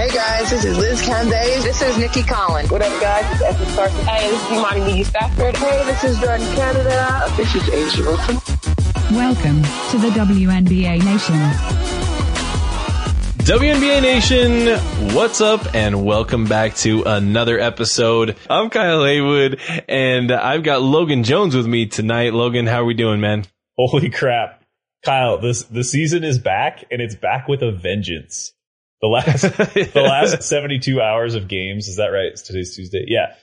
Hey guys, this is Liz Cambage. This is Nikki Collins. What up, guys? It's Essence Carson. Hey, this is Imani Biggie Stafford. Hey, this is Jordan Canada. This is A'ja Wilson. Welcome to the WNBA Nation. WNBA Nation, what's up and welcome back to another episode. I'm Kyle Haywood and I've got Logan Jones with me tonight. Logan, how are we doing, man? Holy crap. Kyle, this the season is back and it's back with a vengeance. The last the last 72 hours of games, is that right? It's today's Tuesday. Yeah.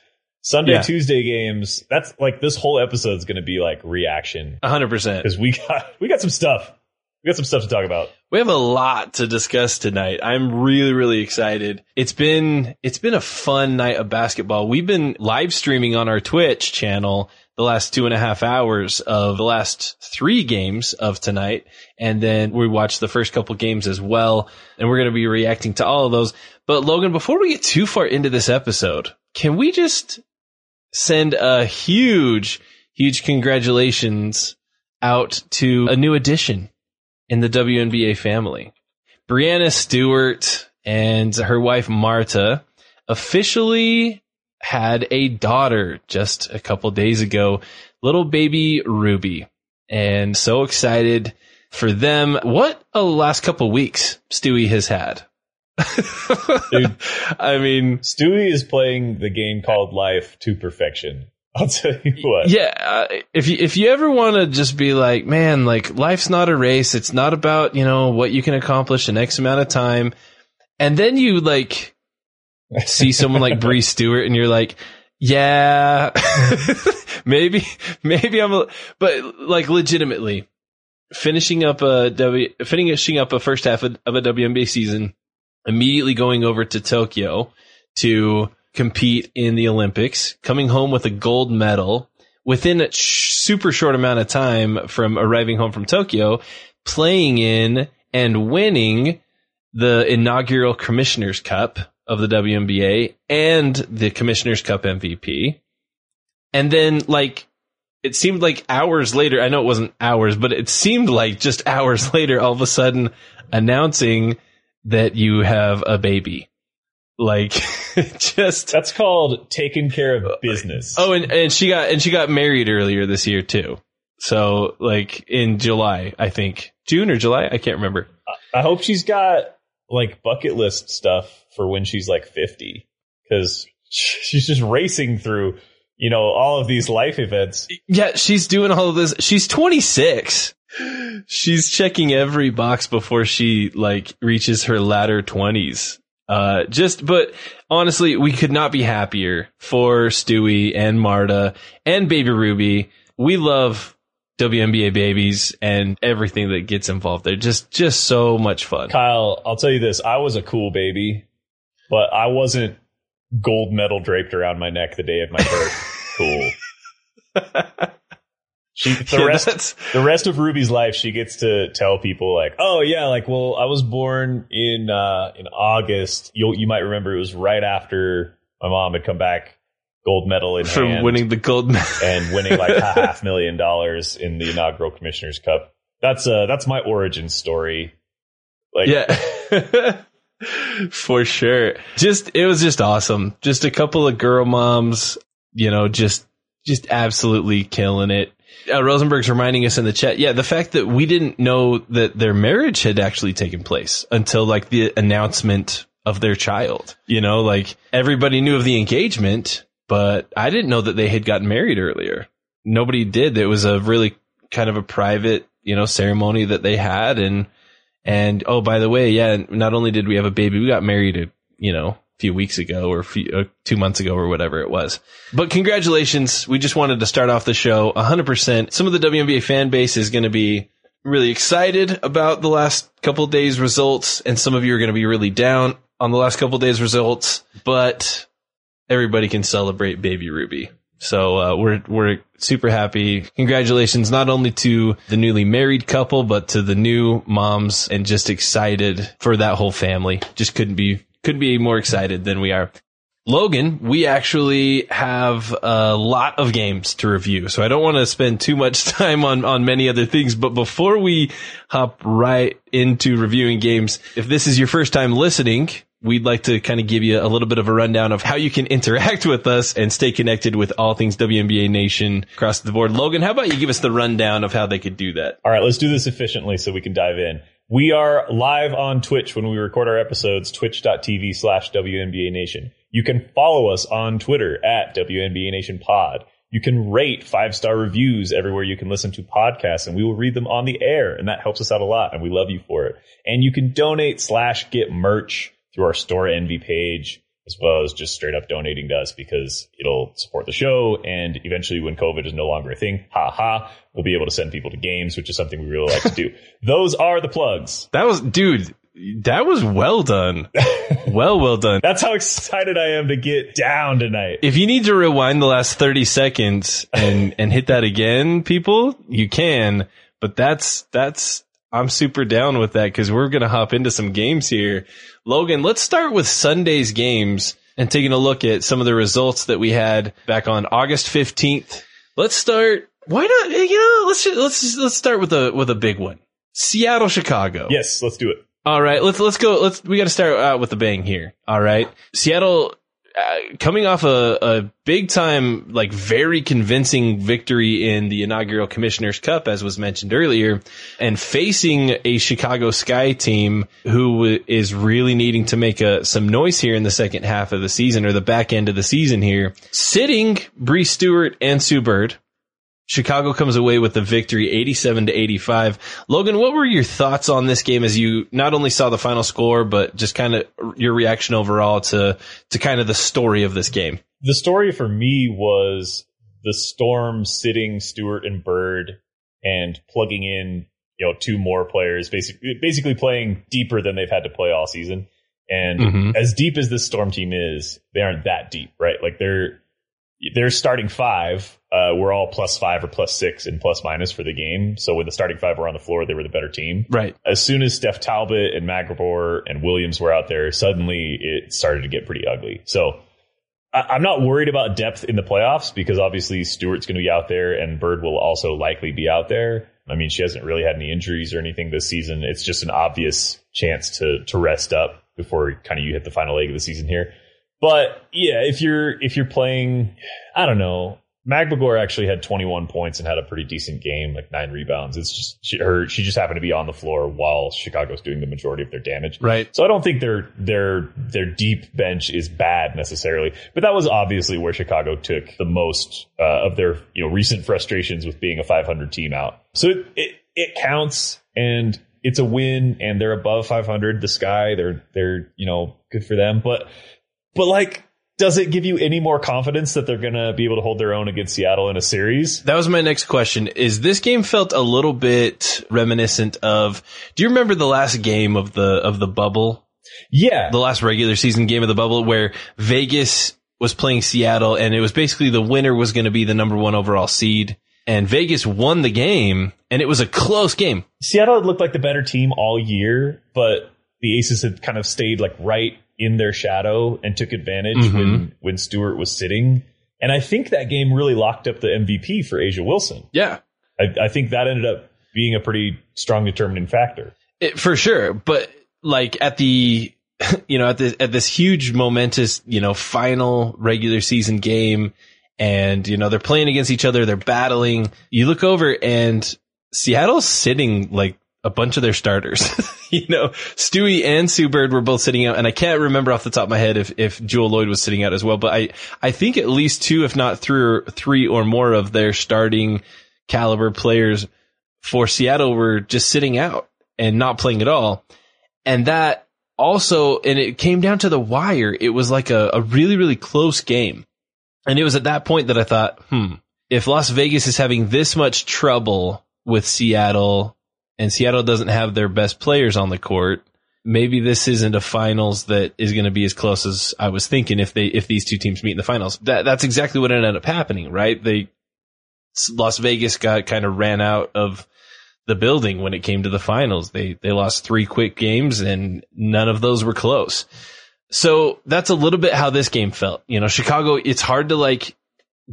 Sunday, Yeah. Tuesday games. That's like this whole episode is going to be like reaction 100%. because we got we got some stuff. We got some stuff to talk about. We have a lot to discuss tonight. I'm really, really excited. It's been, it's been a fun night of basketball. We've been live streaming on our Twitch channel the last two and a half hours of the last three games of tonight. And then we watched the first couple games as well. And we're going to be reacting to all of those. But Logan, before we get too far into this episode, can we just send a huge, huge congratulations out to a new addition in the WNBA family. Breanna Stewart and her wife Marta officially had a daughter just a couple days ago, little baby Ruby. And so excited for them. What a last couple weeks Stewie has had. Dude. I mean, Stewie is playing the game called life to perfection. I'll tell you what. Yeah, uh, if you if you ever want to just be like, man, like life's not a race. It's not about you know what you can accomplish in X amount of time, and then you like see someone like Bree Stewart, and you're like, yeah, maybe maybe I'm, a, but like legitimately finishing up a W, finishing up a first half of, of a WNBA season, immediately going over to Tokyo to compete in the Olympics, coming home with a gold medal within a sh- super short amount of time from arriving home from Tokyo, playing in and winning the inaugural Commissioner's Cup of the WNBA and the Commissioner's Cup MVP. And then like it seemed like hours later, I know it wasn't hours, but it seemed like just hours later all of a sudden announcing that you have a baby. Like just That's called taking care of business. Oh, and, and she got and she got married earlier this year too. So like in July, I think June or July, I can't remember. I hope she's got like bucket list stuff for when she's like 50 because she's just racing through, you know, all of these life events. Yeah, she's doing all of this. She's 26. She's checking every box before she like reaches her latter 20s. Uh, just, but honestly, we could not be happier for Stewie and Marta and Baby Ruby. We love WNBA babies and everything that gets involved. They're just, just so much fun. Kyle, I'll tell you this. I was a cool baby, but I wasn't gold medal draped around my neck the day of my birth. cool. She, the Yeah, rest, the rest of Ruby's life, she gets to tell people like, "Oh yeah, like, well, I was born in uh, in August. You you might remember it was right after my mom had come back, gold medal in for hand, winning the gold medal. and winning like a half million dollars in the inaugural Commissioner's Cup. That's uh that's my origin story. Like, Yeah. For sure. Just, it was just awesome. Just a couple of girl moms you know, just just absolutely killing it. Uh, Rosenberg's reminding us in the chat, yeah, the fact that we didn't know that their marriage had actually taken place until like the announcement of their child. You know, like everybody knew of the engagement, but I didn't know that they had gotten married earlier. Nobody did. It was a really kind of a private, you know, ceremony that they had and and oh, by the way, yeah, not only did we have a baby, we got married, a, you know, a few weeks ago or few, uh, two months ago or whatever it was. But congratulations. We just wanted to start off the show 100%. Some of the WNBA fan base is going to be really excited about the last couple days results and some of you are going to be really down on the last couple days results, but everybody can celebrate baby Ruby. So uh, we're we're super happy. Congratulations not only to the newly married couple, but to the new moms, and just excited for that whole family. Just couldn't be couldn't be more excited than we are. Logan, we actually have a lot of games to review, so I don't want to spend too much time on, on many other things. But before we hop right into reviewing games, if this is your first time listening, we'd like to kind of give you a little bit of a rundown of how you can interact with us and stay connected with all things WNBA Nation across the board. Logan, how about you give us the rundown of how they could do that? All right, let's do this efficiently so we can dive in. We are live on Twitch when we record our episodes, twitch.tv slash WNBA Nation. You can follow us on Twitter at WNBA Nation Pod. You can rate five star reviews everywhere you can listen to podcasts and we will read them on the air. And that helps us out a lot and we love you for it. And you can donate slash get merch through our store envy page as well as just straight up donating to us because it'll support the show. And eventually when COVID is no longer a thing, ha ha, we'll be able to send people to games, which is something we really like to do. Those are the plugs. That was, dude, that was well done. well, well done. That's how excited I am to get down tonight. If you need to rewind the last 30 seconds and, and hit that again, people, you can, but that's, that's, I'm super down with that because we're going to hop into some games here. Logan, let's start with Sunday's games and taking a look at some of the results that we had back on August 15th. Let's start. Why not? You know, let's just, let's just, let's start with a with a big one. Seattle, Chicago. Yes, let's do it. All right, let's let's go. Let's we got to start out with a bang here. All right, Seattle uh, coming off a, a big time, like very convincing victory in the inaugural Commissioner's Cup, as was mentioned earlier, and facing a Chicago Sky team who is really needing to make a, some noise here in the second half of the season or the back end of the season here, sitting Bree Stewart and Sue Bird. Chicago comes away with the victory 87 to 85. Logan, what were your thoughts on this game as you not only saw the final score, but just kind of your reaction overall to, to kind of the story of this game? The story for me was the Storm sitting Stewart and Bird and plugging in, you know, two more players, basically, basically playing deeper than they've had to play all season. And mm-hmm. as deep as this Storm team is, they aren't that deep, right? Like they're, they're starting five uh, were all plus five or plus six and plus minus for the game. So when the starting five were on the floor, they were the better team. Right. As soon as Steph Talbot and Magbegor and Williams were out there, suddenly it started to get pretty ugly. So I- am not worried about depth in the playoffs because obviously Stewart's going to be out there and Bird will also likely be out there. I mean, she hasn't really had any injuries or anything this season. It's just an obvious chance to to rest up before kind of you hit the final leg of the season here. But yeah, if you're if you're playing, I don't know, Magbegor actually had 21 points and had a pretty decent game, like nine rebounds. It's just she, her, she just happened to be on the floor while Chicago's doing the majority of their damage. Right. So I don't think their their their deep bench is bad necessarily, but that was obviously where Chicago took the most uh, of their you know recent frustrations with being a 500 team out. So it, it it counts and it's a win and they're above 500. The sky, they're they're you know good for them, but but like does it give you any more confidence that they're going to be able to hold their own against Seattle in a series? That was my next question. Is this game felt a little bit reminiscent of, do you remember the last game of the, of the bubble? Yeah. The last regular season game of the bubble where Vegas was playing Seattle and it was basically the winner was going to be the number one overall seed and Vegas won the game and it was a close game. Seattle had looked like the better team all year, but the Aces had kind of stayed like right in their shadow and took advantage mm-hmm. when when Stewart was sitting. And I think that game really locked up the MVP for A'ja Wilson. Yeah, I, I think that ended up being a pretty strong determining factor. It, for sure, but like at the you know at this at this huge momentous you know final regular season game and you know they're playing against each other, they're battling. You look over and Seattle's sitting like a bunch of their starters. you know, Stewie and Sue Bird were both sitting out, and I can't remember off the top of my head if if Jewel Lloyd was sitting out as well, but I I think at least two, if not three or three or more of their starting caliber players for Seattle were just sitting out and not playing at all, and that also, and it came down to the wire. It was like a, a really really close game. And it was at that point that I thought, hmm, if Las Vegas is having this much trouble with Seattle and Seattle doesn't have their best players on the court, maybe this isn't a finals that is going to be as close as I was thinking if they, if these two teams meet in the finals. That, that's exactly what ended up happening, right? They, Las Vegas got kind of ran out of the building when it came to the finals. They, they lost three quick games and none of those were close. So that's a little bit how this game felt. You know, Chicago, it's hard to like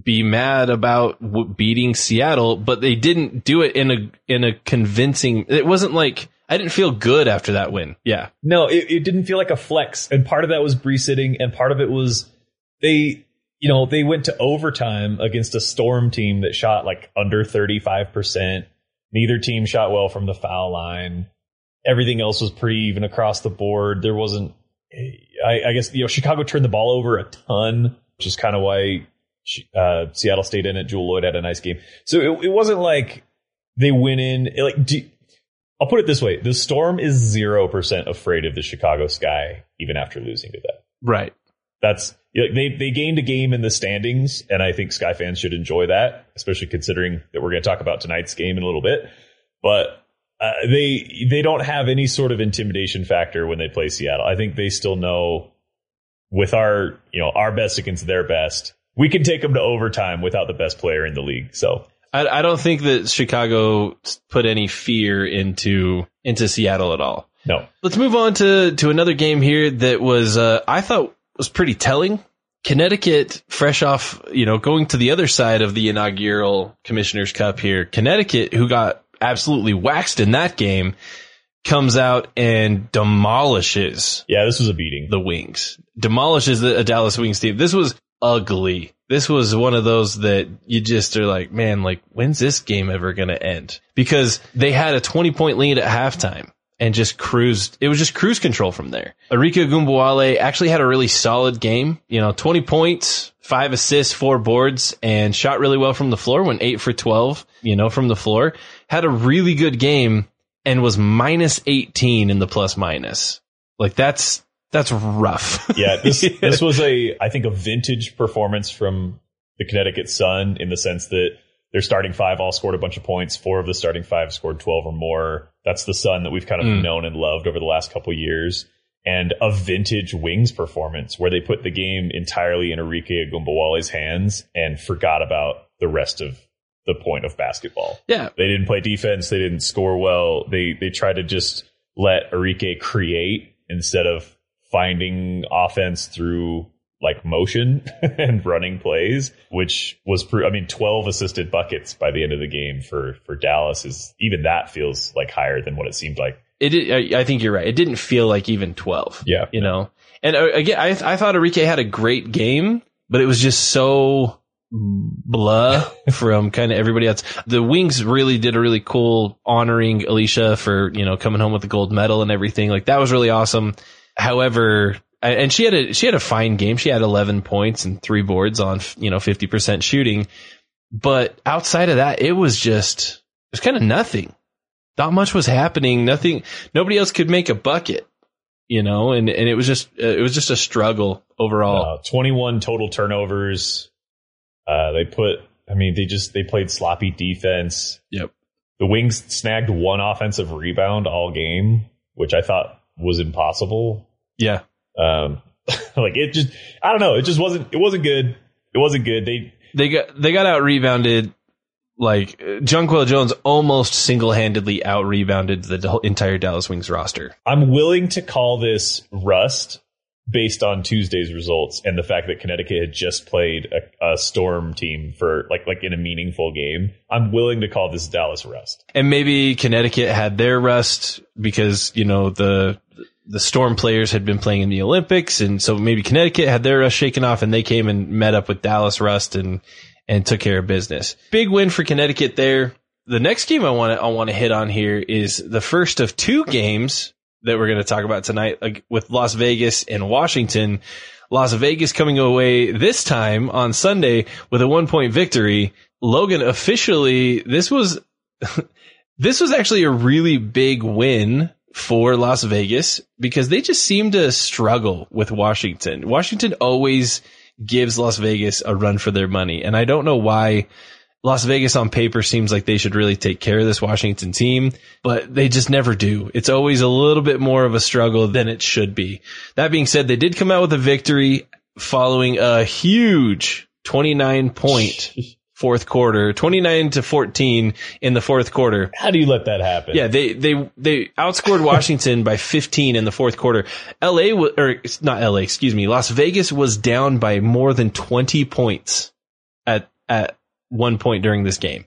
be mad about w- beating Seattle, but they didn't do it in a, in a convincing, it wasn't like, I didn't feel good after that win. Yeah. No, it, it didn't feel like a flex. And part of that was Bree sitting, and part of it was they, you know, they went to overtime against a Storm team that shot like under 35%. Neither team shot well from the foul line. Everything else was pretty even across the board. There wasn't, I, I guess, you know, Chicago turned the ball over a ton, which is kind of why uh, Seattle stayed in it. Jewel Lloyd had a nice game. So it, it wasn't like they went in, like, do, I'll put it this way: the Storm is zero percent afraid of the Chicago Sky, even after losing to them. Right. That's they they gained a game in the standings, and I think Sky fans should enjoy that, especially considering that we're going to talk about tonight's game in a little bit. But uh, they they don't have any sort of intimidation factor when they play Seattle. I think they still know with our you know our best against their best, we can take them to overtime without the best player in the league. So I, I don't think that Chicago put any fear into into Seattle at all. no, Let's move on to to another game here that was uh, I thought was pretty telling. Connecticut, fresh off, you know, going to the other side of the inaugural Commissioner's Cup here. Connecticut, who got absolutely waxed in that game, comes out and demolishes yeah, this was a beating. the Wings, demolishes the a Dallas Wings team. This was ugly. This was one of those that you just are like, man, like when's this game ever going to end? Because they had a 20 point lead at halftime and just cruised. It was just cruise control from there. Arike Ogunbowale actually had a really solid game, you know, 20 points, five assists, four boards and shot really well from the floor, went eight for 12, you know, from the floor, had a really good game and was minus 18 in the plus minus. Like that's, that's rough. Yeah, this this was a I think a vintage performance from the Connecticut Sun in the sense that their starting five all scored a bunch of points. Four of the starting five scored twelve or more. That's the Sun that we've kind of Mm. known and loved over the last couple years. And a vintage Wings performance where they put the game entirely in Arike Ogunbowale's hands and forgot about the rest of the point of basketball. yeah. They didn't play defense. They didn't score well. They they tried to just let Arike create instead of finding offense through like motion and running plays, which was I mean, twelve assisted buckets by the end of the game for for Dallas is even that feels like higher than what it seemed like. It I think you're right. It didn't feel like even 12. Yeah. You know, and uh, again, I, I thought Arike had a great game, but it was just so blah from kind of everybody else. The Wings really did a really cool honoring Allisha for, you know, coming home with the gold medal and everything. Like that was really awesome. However, and she had a, she had a fine game. She had 11 points and three boards on, you know, 50% shooting. But outside of that, it was just, it was kind of nothing. Not much was happening. Nothing, nobody else could make a bucket, you know, and, and it was just, uh, it was just a struggle overall. Uh, Twenty one total turnovers. Uh, they put. I mean, they just they played sloppy defense. Yep. The Wings snagged one offensive rebound all game, which I thought was impossible. Yeah. Um, like it just, I don't know. It just wasn't, it wasn't good. It wasn't good. They, They got, they got out rebounded. Like, Jonquel Jones almost single handedly out rebounded the entire Dallas Wings roster. I'm willing to call this rust based on Tuesday's results and the fact that Connecticut had just played a, a storm team for like, like in a meaningful game. I'm willing to call this Dallas rust. And maybe Connecticut had their rust because, you know, the, the Storm players had been playing in the Olympics, and so maybe Connecticut had their rust shaken off, and they came and met up with Dallas Rust and and took care of business. Big win for Connecticut there. The next game I want to I want to hit on here is the first of two games that we're going to talk about tonight like, with Las Vegas and Washington. Las Vegas coming away this time on Sunday with a one point victory. Logan officially, this was, this was actually a really big win for Las Vegas because they just seem to struggle with Washington. Washington always gives Las Vegas a run for their money. And I don't know why Las Vegas on paper seems like they should really take care of this Washington team, but they just never do. It's always a little bit more of a struggle than it should be. That being said, they did come out with a victory following a huge 29 point fourth quarter, 29 to 14 in the fourth quarter. How do you let that happen? Yeah, they they they outscored Washington by 15 in the fourth quarter. LA wa- or not LA, excuse me. Las Vegas was down by more than 20 points at at one point during this game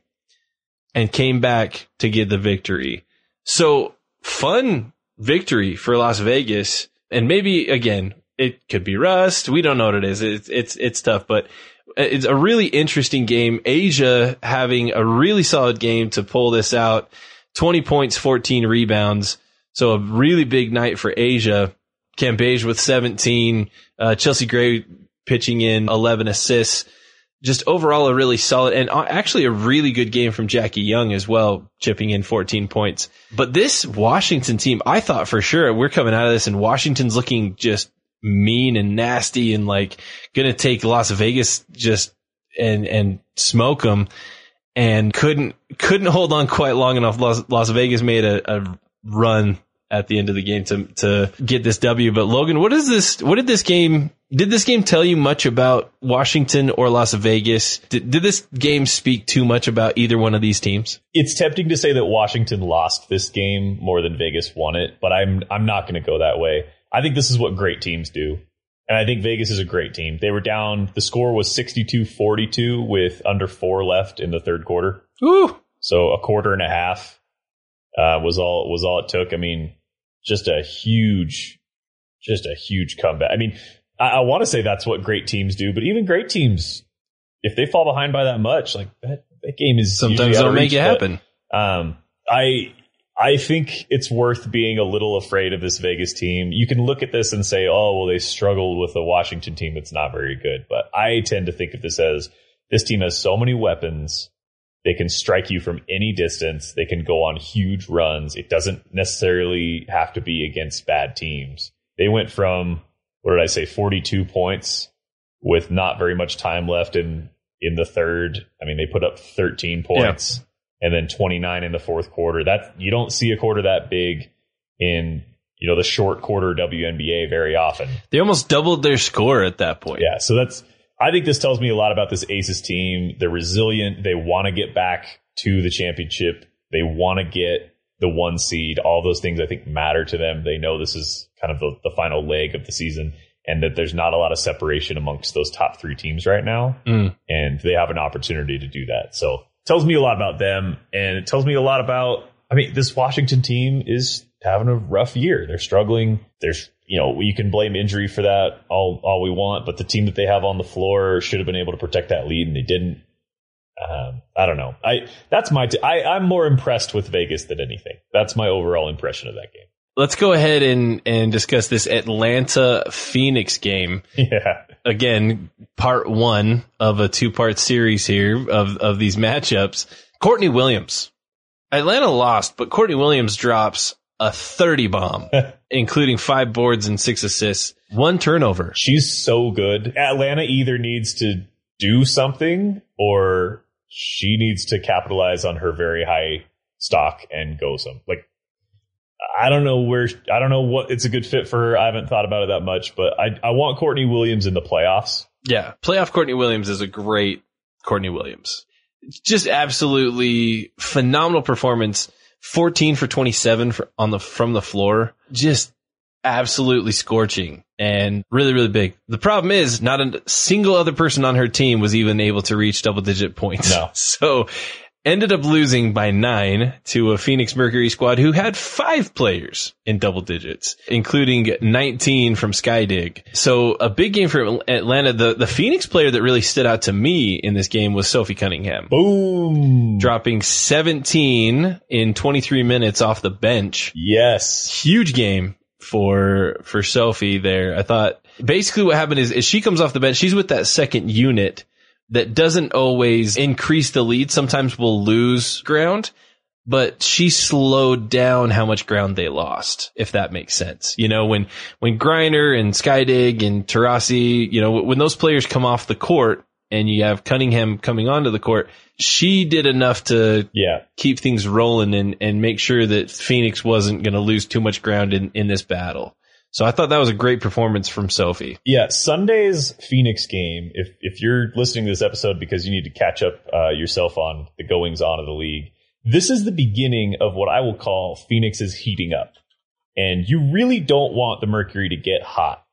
and came back to get the victory. So, fun victory for Las Vegas and maybe again, it could be rust. We don't know what it is. It's it's it's tough, but it's a really interesting game. A'ja having a really solid game to pull this out. 20 points, 14 rebounds. So a really big night for A'ja. Cambage with 17, uh, Chelsea Gray pitching in 11 assists. Just overall a really solid and actually a really good game from Jackie Young as well, chipping in 14 points. But this Washington team, I thought for sure we're coming out of this and Washington's looking just mean and nasty and like gonna take Las Vegas just and and smoke them and couldn't couldn't hold on quite long enough. Las, Las Vegas made a, a run at the end of the game to to get this W. But Logan, what is this? What did this game? Did this game tell you much about Washington or Las Vegas? Did, did this game speak too much about either one of these teams? It's tempting to say that Washington lost this game more than Vegas won it, but I'm I'm not going to go that way. I think this is what great teams do. And I think Vegas is a great team. They were down, the score was 62 42 with under four left in the third quarter. Ooh. So a quarter and a half uh, was all was all it took. I mean, just a huge, just a huge comeback. I mean, I, I want to say that's what great teams do, but even great teams, if they fall behind by that much, like that, that game is Sometimes they'll make it but, happen. Um, I I think it's worth being a little afraid of this Vegas team. You can look at this and say, "Oh, well, they struggled with a Washington team that's not very good." But I tend to think of this as this team has so many weapons. They can strike you from any distance. They can go on huge runs. It doesn't necessarily have to be against bad teams. They went from what did I say, 42 points with not very much time left in in the third. I mean, they put up 13 points and then 29 in the fourth quarter. That you don't see a quarter that big in you know the short quarter WNBA very often. They almost doubled their score at that point. Yeah, so that's I think this tells me a lot about this Aces team. They're resilient. They want to get back to the championship. They want to get the one seed. All those things I think matter to them. They know this is kind of the, the final leg of the season and that there's not a lot of separation amongst those top three teams right now. Mm. And they have an opportunity to do that. So tells me a lot about them and it tells me a lot about, I mean, this Washington team is having a rough year. They're struggling. There's, you know, you can blame injury for that all, all we want, but the team that they have on the floor should have been able to protect that lead and they didn't. Um, I don't know. I, that's my, t- I, I'm more impressed with Vegas than anything. That's my overall impression of that game. Let's go ahead and, and discuss this Atlanta Phoenix game. Yeah. Again, part one of a two part series here of, of these matchups. Courtney Williams. Atlanta lost, but Courtney Williams drops a 30 bomb, including five boards and six assists, one turnover. She's so good. Atlanta either needs to do something or she needs to capitalize on her very high stock and go some. Like, I don't know where, I don't know what it's a good fit for her. I haven't thought about it that much, but I, I want Courtney Williams in the playoffs. Yeah, playoff Courtney Williams is a great Courtney Williams. Just absolutely phenomenal performance. 14 for 27 for, on the from the floor. Just absolutely scorching and really really big. The problem is not a single other person on her team was even able to reach double digit points. No. So ended up losing by nine to a Phoenix Mercury squad who had five players in double digits, including 19 from Skydig. So a big game for Atlanta. The, the Phoenix player that really stood out to me in this game was Sophie Cunningham. Boom. Dropping 17 in 23 minutes off the bench. Yes. Huge game for, for Sophie there. I thought basically what happened is, is she comes off the bench. She's with that second unit that doesn't always increase the lead. Sometimes we'll lose ground, but she slowed down how much ground they lost, if that makes sense. You know, when, when Griner and Skydig and Taurasi, you know, when those players come off the court and you have Cunningham coming onto the court, she did enough to Yeah. keep things rolling and, and make sure that Phoenix wasn't going to lose too much ground in, in this battle. So I thought that was a great performance from Sophie. Yeah, Sunday's Phoenix game. If if you're listening to this episode because you need to catch up uh, yourself on the goings on of the league, this is the beginning of what I will call Phoenix's heating up. And you really don't want the Mercury to get hot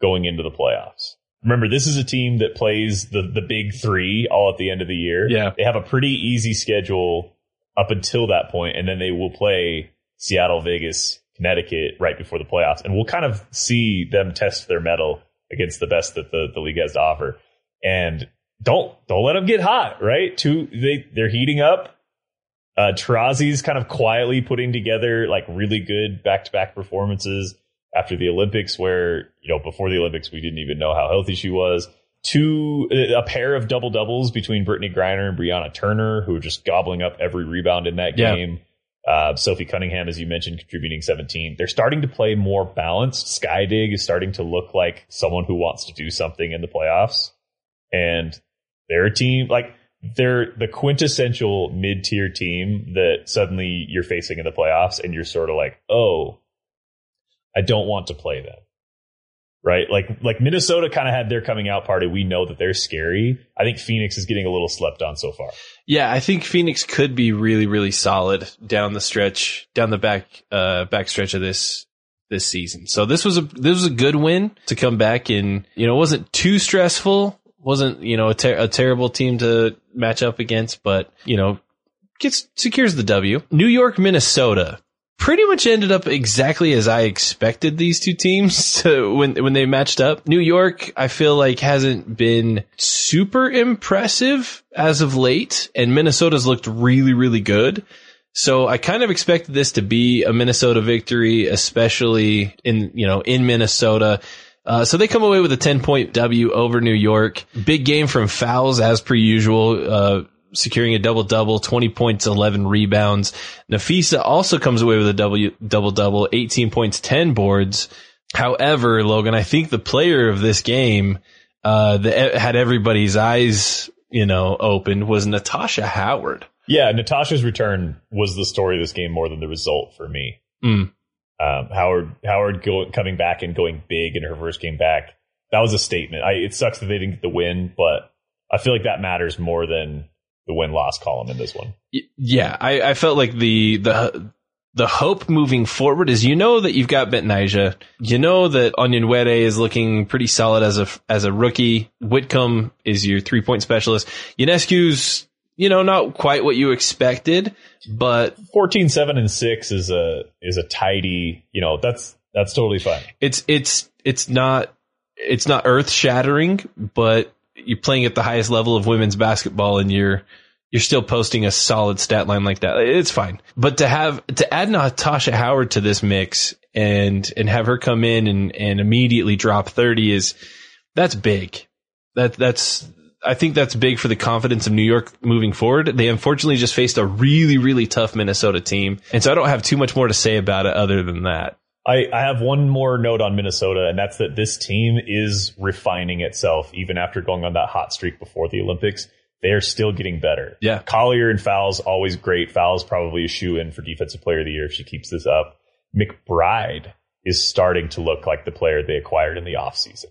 going into the playoffs. Remember, this is a team that plays the the big three all at the end of the year. Yeah. they have a pretty easy schedule up until that point, and then they will play Seattle, Vegas, Connecticut right before the playoffs, and we'll kind of see them test their metal against the best that the, the league has to offer. And don't don't let them get hot, right? Two they they're heating up. Uh, Taurasi's kind of quietly putting together like really good back to back performances after the Olympics, where you know before the Olympics we didn't even know how healthy she was. Two a pair of double doubles between Brittney Griner and Brianna Turner, who are just gobbling up every rebound in that Yeah. game. Uh, Sophie Cunningham, as you mentioned, contributing 17. They're starting to play more balanced. Skydig is starting to look like someone who wants to do something in the playoffs. And they're team, like, they're the quintessential mid tier team that suddenly you're facing in the playoffs and you're sort of like, oh, I don't want to play them. Right? Like, like Minnesota kind of had their coming out party. We know that they're scary. I think Phoenix is getting a little slept on so far. Yeah, I think Phoenix could be really, really solid down the stretch, down the back, uh, back stretch of this, this season. So this was a, this was a good win to come back and, you know, it wasn't too stressful. Wasn't, you know, a, ter- a terrible team to match up against, but, you know, gets, secures the W. New York, Minnesota pretty much ended up exactly as I expected these two teams to when when they matched up. New York, I feel like hasn't been super impressive as of late, and Minnesota's looked really really good. So I kind of expected this to be a Minnesota victory, especially in you know in Minnesota. Uh, so they come away with a 10 point W over New York. Big game from Fowles as per usual. Uh, securing a double double, 20 points, 11 rebounds. Napheesa also comes away with a double double double, 18 points, 10 boards. However, Logan, I think the player of this game, uh, that had everybody's eyes, you know, open was Natasha Howard. Yeah, Natasha's return was the story of this game more than the result for me. Mm. Um, Howard Howard go, coming back and going big in her first game back. That was a statement. I, it sucks that they didn't get the win, but I feel like that matters more than the win loss column in this one. Yeah, I, I felt like the the the hope moving forward is you know that you've got Betnijah. You know that Onyenwere is looking pretty solid as a as a rookie. Whitcomb is your three point specialist. Ionescu's you know not quite what you expected, but 14 7 and 6 is a is a tidy, you know, that's that's totally fine. it's it's it's not it's not earth shattering, but you're playing at the highest level of women's basketball and you're you're still posting a solid stat line like that. It's fine. But to have to add Natasha Howard to this mix and and have her come in and and immediately drop 30 is that's big. That that's I think that's big for the confidence of New York moving forward. They unfortunately just faced a really really tough Minnesota team. And so I don't have too much more to say about it other than that. I, I have one more note on Minnesota, and that's that this team is refining itself even after going on that hot streak before the Olympics. They are still getting better. Yeah. Collier and Fowles, always great. Fowles probably a shoe in for Defensive Player of the Year if she keeps this up. McBride is starting to look like the player they acquired in the offseason.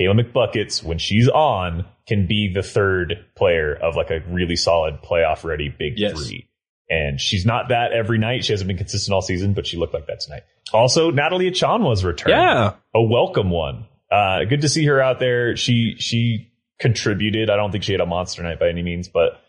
Kayla McBuckets, when she's on, can be the third player of like a really solid playoff ready big Yes. three. And she's not that every night. She hasn't been consistent all season, but she looked like that tonight. Also, Natalie Achan was returned Yeah. a welcome one. Uh, good to see her out there. She she contributed. I don't think she had a monster night by any means, but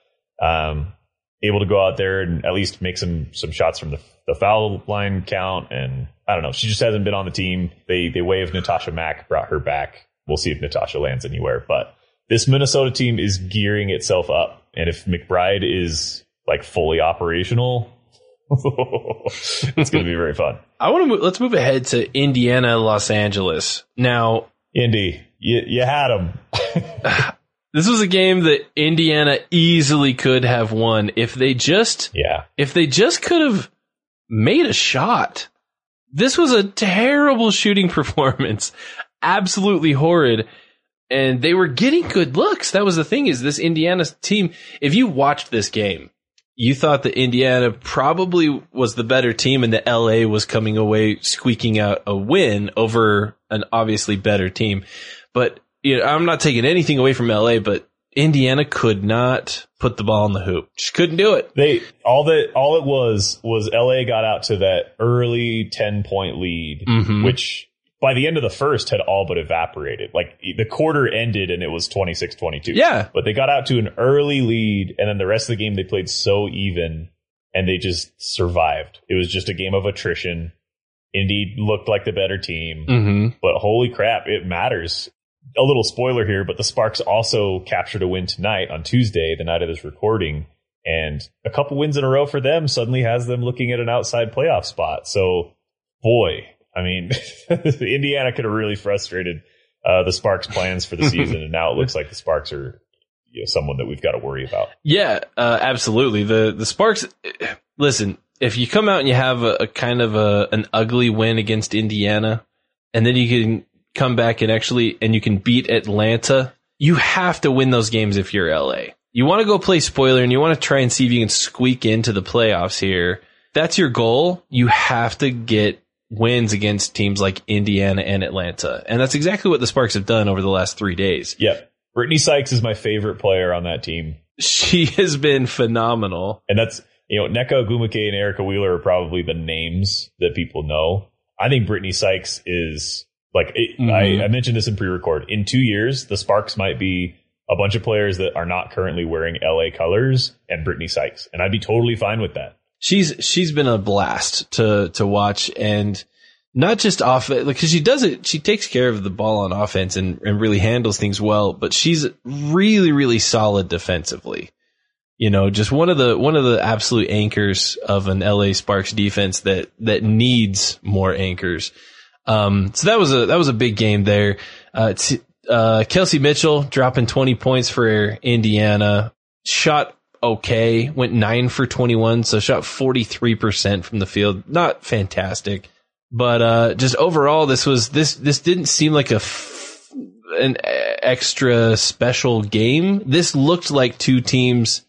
um, able to go out there and at least make some some shots from the, the foul line count. And I don't know, she just hasn't been on the team. They they waived Natasha Mack, brought her back. We'll see if Natasha lands anywhere. But this Minnesota team is gearing itself up, and if McBride is like fully operational, it's going to be very fun. I want to move, let's move ahead to Indiana, Los Angeles. Now, Indy, you, you had them. this was a game that Indiana easily could have won if they just yeah. if they just could have made a shot. This was a terrible shooting performance. Absolutely horrid. And they were getting good looks. That was the thing is this Indiana team, if you watched this game, you thought that Indiana probably was the better team and that LA was coming away squeaking out a win over an obviously better team. But you know, I'm not taking anything away from LA, but Indiana could not put the ball in the hoop. Just couldn't do it. They all that all it was was LA got out to that early 10 point lead, Mhm. which by the end of the first had all but evaporated. Like the quarter ended and it was 26-22. Yeah. But they got out to an early lead and then the rest of the game they played so even and they just survived. It was just a game of attrition. Indeed looked like the better team, Mm-hmm. but holy crap, it matters. A little spoiler here, but the Sparks also captured a win tonight on Tuesday, the night of this recording, and a couple wins in a row for them suddenly has them looking at an outside playoff spot. So, boy, I mean, Indiana could have really frustrated uh, the Sparks' plans for the season, and now it looks like the Sparks are you know, someone that we've got to worry about. Yeah, uh, absolutely. The the Sparks. Listen, if you come out and you have a, a kind of a an ugly win against Indiana, and then you can come back and actually and you can beat Atlanta, you have to win those games if you're LA. You want to go play spoiler and you want to try and see if you can squeak into the playoffs here. That's your goal. You have to get wins against teams like Indiana and Atlanta. And that's exactly what the Sparks have done over the last three days. Yep. Brittney Sykes is my favorite player on that team. She has been phenomenal. And that's, you know, Nneka Ogwumike and Erica Wheeler are probably the names that people know. I think Brittney Sykes is like, it, Mhm. I, I mentioned this in pre record. In two years, the Sparks might be a bunch of players that are not currently wearing LA colors and Brittney Sykes. And I'd be totally fine with that. She's she's been a blast to to watch and not just off because she does it she takes care of the ball on offense and, and really handles things well but she's really really solid defensively. You know just one of the one of the absolute anchors of an LA Sparks defense that that needs more anchors. Um so that was a that was a big game there. Uh, t- uh Kelsey Mitchell dropping 20 points for Indiana shot okay, went nine for 21, so shot 43% from the field. Not fantastic, but, uh, just overall, this was, this, this didn't seem like a, f- an extra special game. This looked like two teams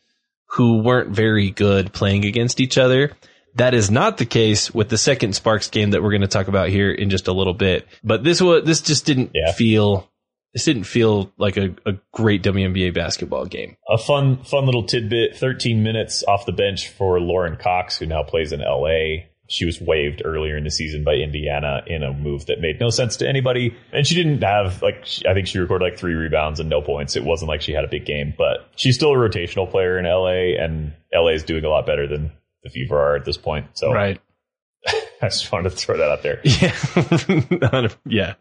who weren't very good playing against each other. That is not the case with the second Sparks game that we're going to talk about here in just a little bit. But this was, this just didn't Yeah. feel, this didn't feel like a, a great WNBA basketball game. A fun, fun little tidbit 13 minutes off the bench for Lauren Cox, who now plays in LA. She was waived earlier in the season by Indiana in a move that made no sense to anybody. And she didn't have, like, she, I think she recorded like three rebounds and no points. It wasn't like she had a big game, but she's still a rotational player in LA, and LA is doing a lot better than the Fever are at this point. So Right. I just wanted to throw that out there. Yeah. yeah.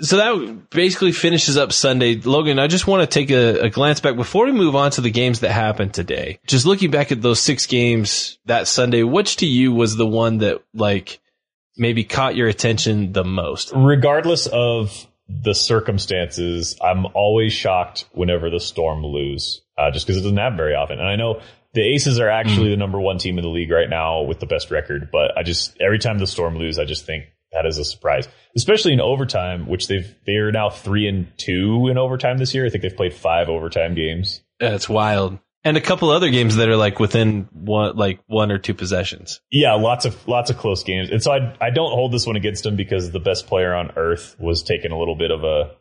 So that basically finishes up Sunday. Logan, I just want to take a, a glance back before we move on to the games that happened today. Just looking back at those six games that Sunday, which to you was the one that like maybe caught your attention the most? regardless of the circumstances, I'm always shocked whenever the Storm lose, uh, just because it doesn't happen very often. And I know the Aces are actually hmm. the number one team in the league right now with the best record, but I just every time the Storm lose, I just think that is a surprise, especially in overtime, which they've they are now three and two in overtime this year. I think they've played five overtime games. That's wild. And a couple other games that are like within one, like one or two possessions. Yeah, lots of lots of close games, and so I I don't hold this one against them because the best player on earth was taking a little bit of a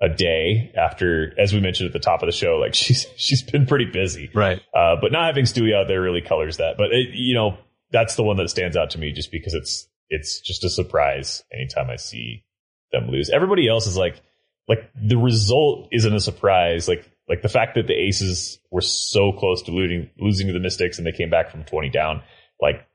a day after, as we mentioned at the top of the show, like she's she's been pretty busy, Right. uh, but not having Stewie out there really colors that. But it, you know, that's the one that stands out to me just because it's it's just a surprise anytime I see them lose. Everybody else is like like the result isn't a surprise. Like Like the fact that the Aces were so close to losing losing to the Mystics and they came back from 20 down, like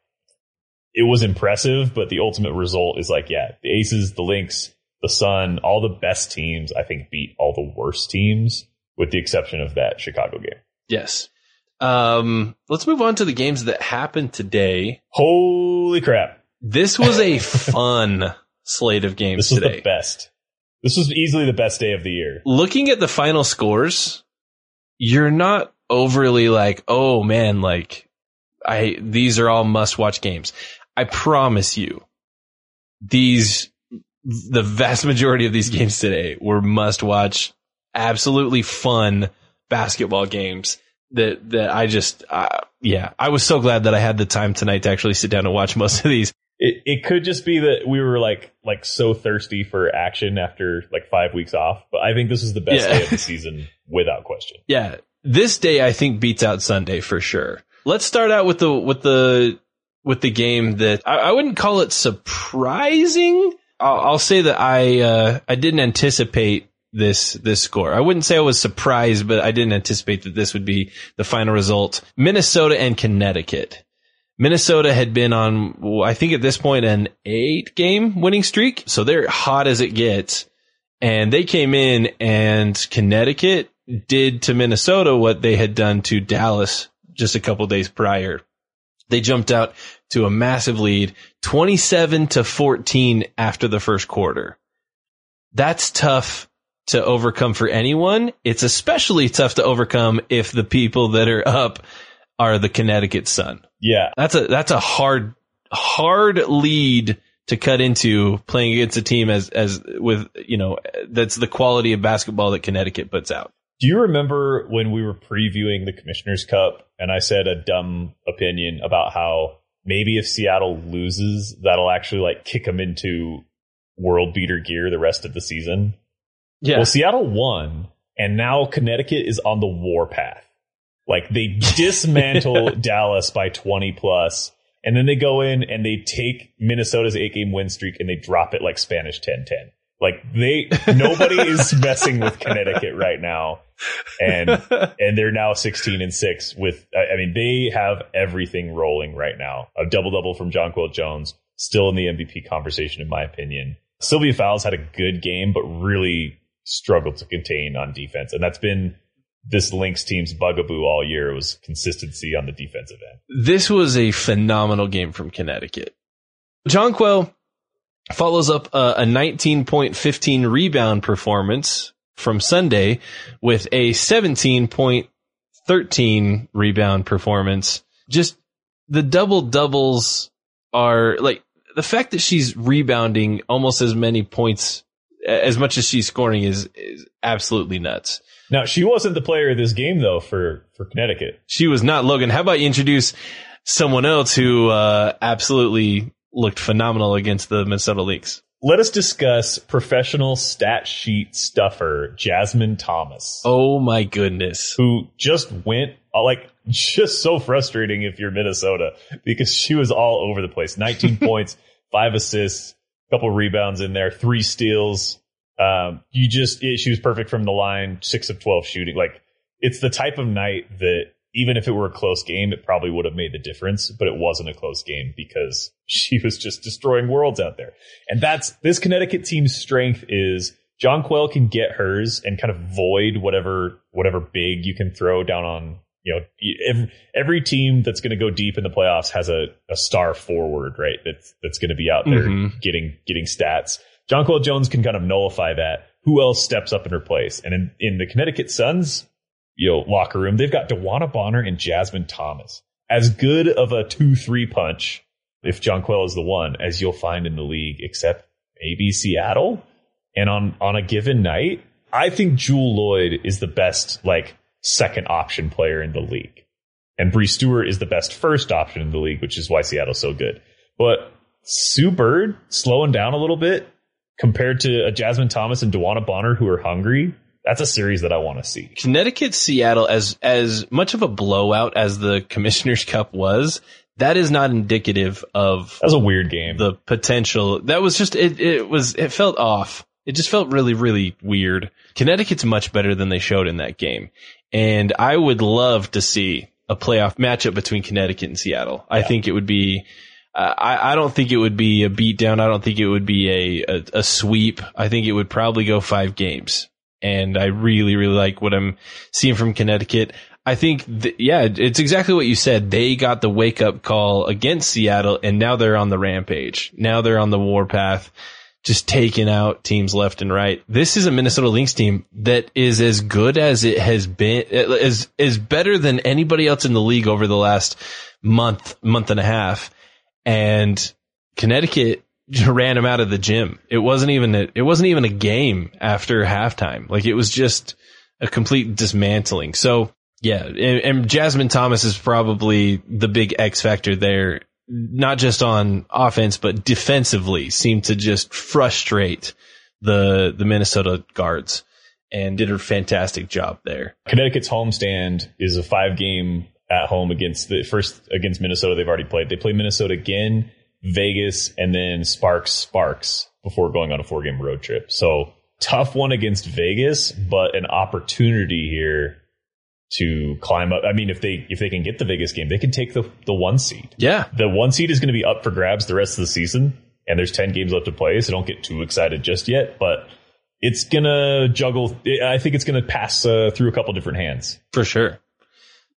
it was impressive, but the ultimate result is like, yeah, the Aces, the Lynx, the Sun, all the best teams, I think, beat all the worst teams, with the exception of that Chicago game. Yes. Um, let's move on to the games that happened today. Holy crap. This was a fun slate of games This was today. the best. This was easily the best day of the year. Looking at the final scores, you're not overly like, oh man, like I these are all must watch games. I promise you, these the vast majority of these games today were must watch, absolutely fun basketball games that that I just uh, yeah, I was so glad that I had the time tonight to actually sit down and watch most of these. It it could just be that we were like like so thirsty for action after like five weeks off, but I think this is the best Yeah. day of the season without question. Yeah, this day I think beats out Sunday for sure. Let's start out with the with the with the game that I, I wouldn't call it surprising. I'll, I'll say that I uh, I didn't anticipate this this score. I wouldn't say I was surprised, but I didn't anticipate that this would be the final result. Minnesota and Connecticut. Minnesota had been on, I think at this point, an eight game winning streak. So they're hot as it gets. And they came in and Connecticut did to Minnesota what they had done to Dallas just a couple days prior. They jumped out to a massive lead, 27 to 14 after the first quarter. That's tough to overcome for anyone. It's especially tough to overcome if the people that are up are the Connecticut Sun. Yeah, That's a that's a hard hard lead to cut into playing against a team as as with you know that's the quality of basketball that Connecticut puts out. Do you remember when we were previewing the Commissioner's Cup and I said a dumb opinion about how maybe if Seattle loses, that'll actually like kick them into world beater gear the rest of the season? Yeah. Well, Seattle won, and now Connecticut is on the warpath. Like they dismantle Dallas by 20 plus, and then they go in and they take Minnesota's eight game win streak and they drop it like Spanish 10 10. Like they, nobody is messing with Connecticut right now. And, and they're now 16 and six with, I mean, they have everything rolling right now. A double double from Jonquel Jones, still in the MVP conversation, in my opinion. Sylvia Fowles had a good game, but really struggled to contain on defense. And that's been this Lynx team's bugaboo all year was consistency on the defensive end. this was a phenomenal game from Connecticut. Jonquel follows up a, a 19.15 rebound performance from Sunday with a 17.13 rebound performance. Just the double doubles are like the fact that she's rebounding almost as many points as much as she's scoring is, is absolutely nuts. Now she wasn't the player of this game though for for Connecticut. She was not Logan. How about you introduce someone else who uh, absolutely looked phenomenal against the Minnesota Lynx? Let us discuss professional stat sheet stuffer Jasmine Thomas, Oh my goodness! who just went uh, like just so frustrating if you're Minnesota because she was all over the place. 19 points, five assists, couple rebounds in there, three steals. Um, you just it, she was perfect from the line, six of 12 shooting. Like it's the type of night that even if it were a close game, it probably would have made the difference, but it wasn't a close game because she was just destroying worlds out there. And that's this Connecticut team's strength is Jonquel can get hers and kind of void whatever whatever big you can throw down on you know every, every team that's going to go deep in the playoffs has a, a star forward right that's that's going to be out there Mhm. getting getting stats. Jonquel Jones can kind of nullify that. Who else steps up in her place? And in, in the Connecticut Suns, you know, locker room, they've got DeWanna Bonner and Jasmine Thomas. As good of a two-three punch, if Jonquel is the one, as you'll find in the league, except maybe Seattle. And on on a given night, I think Jewel Lloyd is the best like second option player in the league. And Bree Stewart is the best first option in the league, which is why Seattle's so good. But Sue Bird slowing down a little bit compared to a Jasmine Thomas and DeWanna Bonner who are hungry. That's a series that I want to see. Connecticut Seattle as as much of a blowout as the Commissioner's Cup was. That is not indicative of That was a weird game. the potential. That was just it. It was it felt off. It just felt really, really weird. Connecticut's much better than they showed in that game. And I would love to see a playoff matchup between Connecticut and Seattle. I think it would be, uh, I, I don't think it would be a beatdown. I don't think it would be a, a, a sweep. I think it would probably go five games. And I really, really like what I'm seeing from Connecticut. I think, th- yeah, it's exactly what you said. They got the wake up call against Seattle and now they're on the rampage. Now they're on the warpath, just taking out teams left and right. This is a Minnesota Lynx team that is as good as it has been, is, is better than anybody else in the league over the last month, month and a half. And Connecticut ran him out of the gym. It wasn't even a, it wasn't even a game after halftime. Like it was just a complete dismantling. So yeah, and, and Jasmine Thomas is probably the big X factor there, not just on offense, but defensively seemed to just frustrate the, the Minnesota guards and did a fantastic job there. Connecticut's homestand is a five game at home against the first against Minnesota they've already played. They play Minnesota again, Vegas, and then Sparks Sparks before going on a four game road trip. So tough one against Vegas, but an opportunity here to climb up. I mean, if they if they can get the Vegas game, they can take the the one seed. Yeah. The one seed is going to be up for grabs the rest of the season, and there's ten games left to play, so don't get too excited just yet. But it's gonna juggle. I think it's gonna pass uh, through a couple different hands. For sure.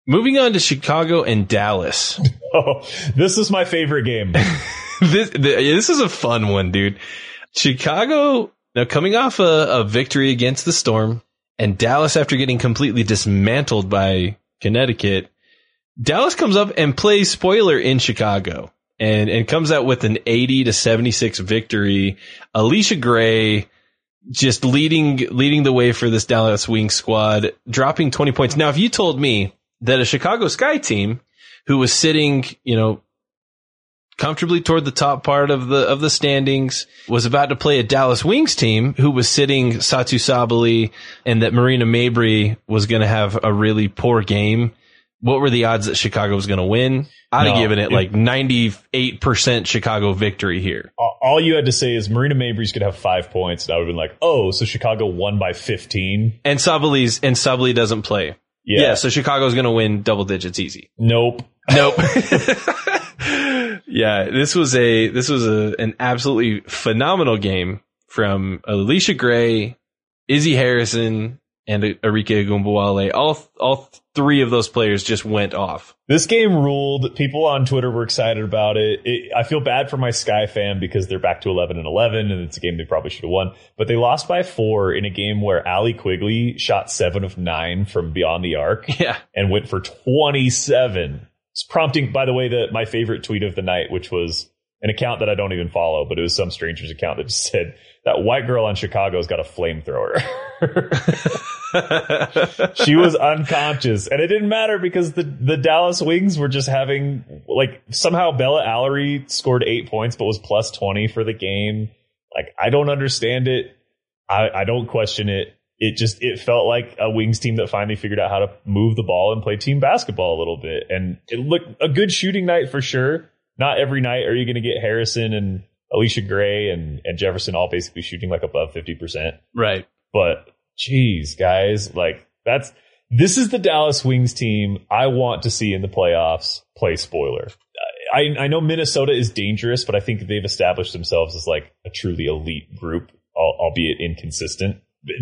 Moving on to Chicago and Dallas. Oh, this is my favorite game. this this is a fun one, dude. Chicago now coming off a, a victory against the Storm, and Dallas after getting completely dismantled by Connecticut. Dallas comes up and plays spoiler in Chicago and and comes out with an 80 to 76 victory. Allisha Gray just leading leading the way for this Dallas Wing squad, dropping 20 points. Now, if you told me that a Chicago Sky team who was sitting, you know, comfortably toward the top part of the of the standings was about to play a Dallas Wings team who was sitting Satou Sabally and that Marina Mabrey was going to have a really poor game. What were the odds that Chicago was going to win? I'd have given it it- like 98% Chicago victory here. all you had to say is Marina Mabrey's gonna have five points, and I would have been like, oh, so Chicago won by fifteen. And Sabally's and Sabally doesn't play. Yeah. Yeah, so Chicago's going to win double digits easy. Nope. Nope. yeah, this was a this was a an absolutely phenomenal game from Allisha Gray, Izzy Harrison, and Arike Ogunbowale. All all three of those players just went off. This game ruled. People on Twitter were excited about it. it. I feel bad for my Sky fan because they're back to 11 and 11 and it's a game they probably should have won. But they lost by four in a game where Allie Quigley shot seven of nine from beyond the arc Yeah. and went for 27. It's prompting, by the way, the, my favorite tweet of the night, which was an account that I don't even follow, but it was some stranger's account that just said that white girl on Chicago's got a flamethrower. she was unconscious and it didn't matter because the, the Dallas Wings were just having like somehow Bella Alarie scored eight points but was plus 20 for the game. Like I don't understand it. I, I don't question it. It just it felt like a Wings team that finally figured out how to move the ball and play team basketball a little bit. And it looked a good shooting night for sure. Not every night are you going to get Harrison and Allisha Gray and, and Jefferson all basically shooting like above 50% right. but geez, guys, like that's this is the Dallas Wings team I want to see in the playoffs play spoiler. I, I know Minnesota is dangerous, but I think they've established themselves as like a truly elite group, albeit inconsistent.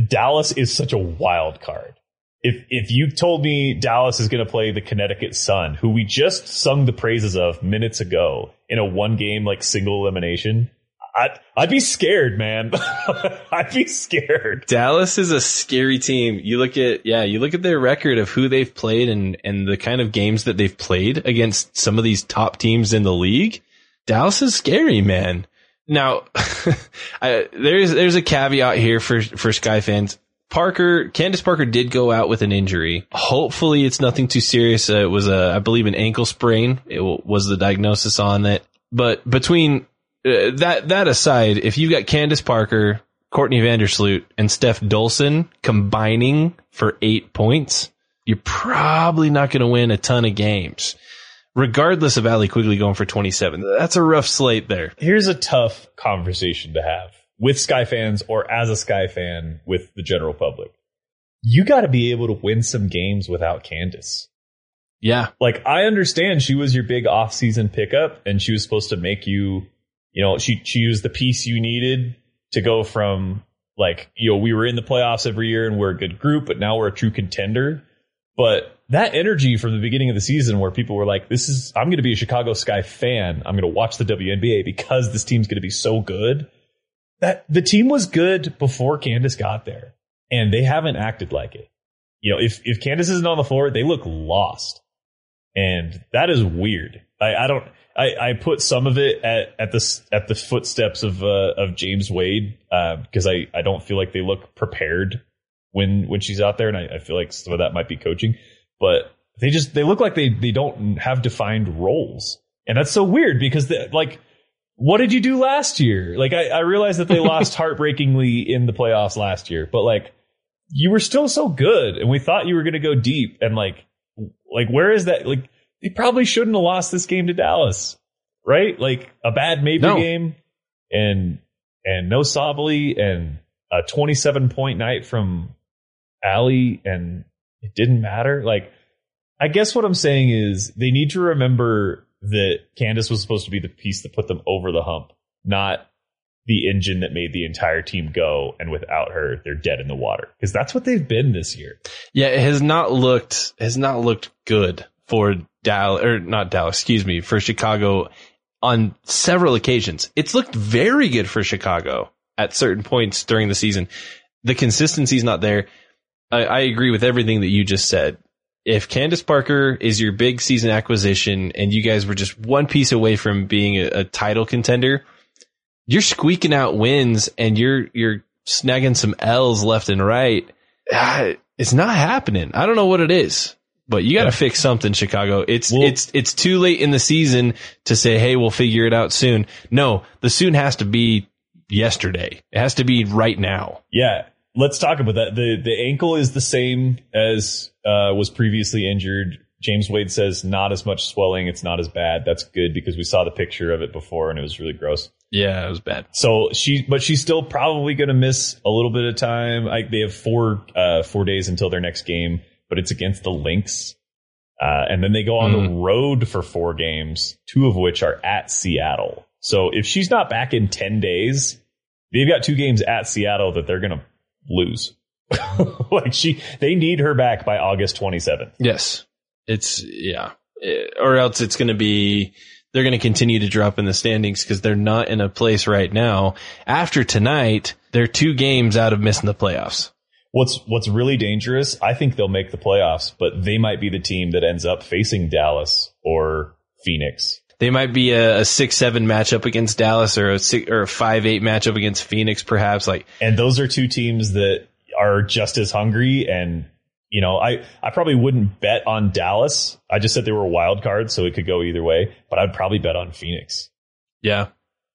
Dallas is such a wild card. If if you told me Dallas is going to play the Connecticut Sun, who we just sung the praises of minutes ago in a one game like single elimination, I'd I'd be scared, man. I'd be scared. Dallas is a scary team. You look at yeah, you look at their record of who they've played and and the kind of games that they've played against some of these top teams in the league. Dallas is scary, man. Now, I, there's there's a caveat here for for Sky fans. Parker, Candace Parker did go out with an injury. Hopefully, it's nothing too serious. Uh, it was a, I believe, an ankle sprain. It w- was the diagnosis on it. But between uh, that that aside, if you've got Candace Parker, Courtney Vandersloot, and Steph Dolson combining for eight points, you're probably not going to win a ton of games. Regardless of Allie Quigley going for 27, that's a rough slate there. Here's a tough conversation to have. With Sky fans or as a Sky fan with the general public. You got to be able to win some games without Candace. Yeah. Like I understand she was your big off-season pickup and she was supposed to make you, you know, she she used the piece you needed to go from like, you know, we were in the playoffs every year and we're a good group, but now we're a true contender. But that energy from the beginning of the season where people were like, this is, I'm going to be a Chicago Sky fan. I'm going to watch the WNBA because this team's going to be so good. That the team was good before Candace got there and they haven't acted like it. You know, if, if Candace isn't on the floor, they look lost. And that is weird. I, I don't, I, I put some of it at, at the, at the footsteps of, uh, of James Wade, uh, because I, I don't feel like they look prepared when, when she's out there. And I, I feel like some of that might be coaching, but they just, they look like they, they don't have defined roles. And that's so weird because like, what did you do last year? Like, I, I realize that they lost heartbreakingly in the playoffs last year, but like, you were still so good and we thought you were going to go deep and like, like where is that? Like, they probably shouldn't have lost this game to Dallas, right? Like a bad maybe No. game and, and no Sabally and a 27 point night from Allie and it didn't matter. Like, I guess what I'm saying is they need to remember that Candace was supposed to be the piece that put them over the hump, not the engine that made the entire team go. And without her, they're dead in the water because that's what they've been this year. Yeah, it has not looked has not looked good for Dallas or not Dallas, excuse me, for Chicago on several occasions. It's looked very good for Chicago at certain points during the season. The consistency's not there. I, I agree with everything that you just said. If Candace Parker is your big season acquisition and you guys were just one piece away from being a, a title contender, you're squeaking out wins and you're you're snagging some L's left and right. Ah, It's not happening. I don't know what it is, but you got to Yeah. fix something, Chicago. It's Well- it's it's too late in the season to say, "Hey, we'll figure it out soon." No, the soon has to be yesterday. It has to be right now. Yeah, let's talk about that. the The ankle is the same as uh, was previously injured. James Wade says not as much swelling. It's not as bad. That's good because we saw the picture of it before and it was really gross. Yeah, it was bad. So she, but she's still probably going to miss a little bit of time. I, they have four uh, four days until their next game, but it's against the Lynx, uh, and then they go on the road for four games, two of which are at Seattle. So if she's not back in ten days, they've got two games at Seattle that they're going to lose. like she, they need her back by August twenty seventh. Yes, it's yeah, Eh, or else it's going to be they're going to continue to drop in the standings because they're not in a place right now. After tonight, they're two games out of missing the playoffs. What's what's really dangerous? I think they'll make the playoffs, but they might be the team that ends up facing Dallas or Phoenix. They might be a, a six seven matchup against Dallas or a six, or a five eight matchup against Phoenix, perhaps. Like And those are two teams that are just as hungry. And, you know, I, I probably wouldn't bet on Dallas. I just said they were a wild card, so it could go either way, but I'd probably bet on Phoenix. yeah,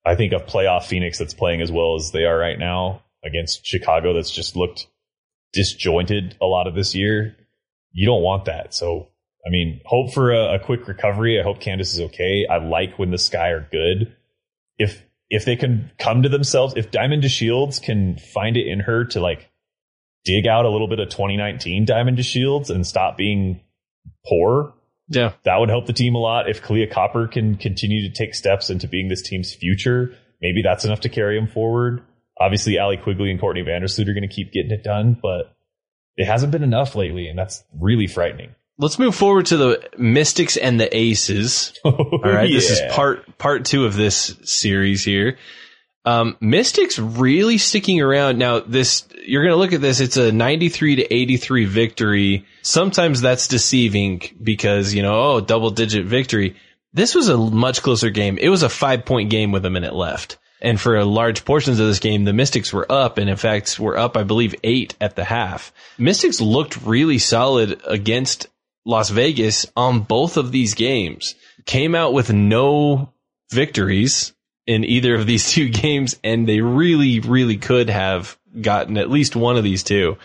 I think a playoff Phoenix that's playing as well as they are right now against Chicago that's just looked disjointed a lot of this year. You don't want that. So, I mean, hope for a, a quick recovery. I hope Candace is okay. I like when the Sky are good. If if they can come to themselves, if Diamond DeShields can find it in her to like dig out a little bit of 2019 Diamond DeShields and stop being poor, yeah, that would help the team a lot. If Kahleah Copper can continue to take steps into being this team's future, maybe that's enough to carry him forward. Obviously, Allie Quigley and Courtney Vandersloot are going to keep getting it done, but it hasn't been enough lately, and that's really frightening. Let's move forward to the Mystics and the Aces. All right, this is part part two of this series here. Um, Mystics really sticking around. Now, this you're going to look at this. It's a 93 to 83 victory. Sometimes that's deceiving because you know, oh, double digit victory. This was a much closer game. It was a five point game with a minute left. And for large portions of this game, the Mystics were up, and in fact, were up, I believe, eight at the half. Mystics looked really solid against Las Vegas on both of these games. Came out with no victories in either of these two games, and they really, really could have gotten at least one of these two.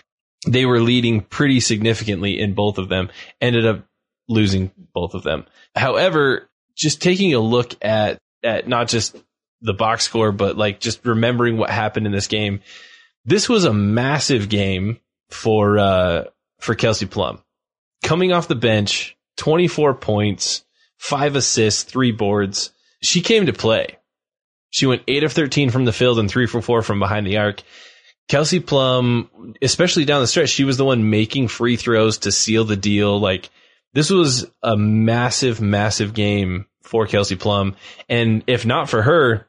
They were leading pretty significantly in both of them, ended up losing both of them. However, just taking a look at, at not just the box score, but like just remembering what happened in this game. This was a massive game for, uh, for Kelsey Plum. Coming off the bench, 24 points, five assists, three boards. She came to play. She went eight of 13 from the field and three for four from behind the arc. Kelsey Plum, especially down the stretch, she was the one making free throws to seal the deal. Like this was a massive, massive game for Kelsey Plum. And if not for her,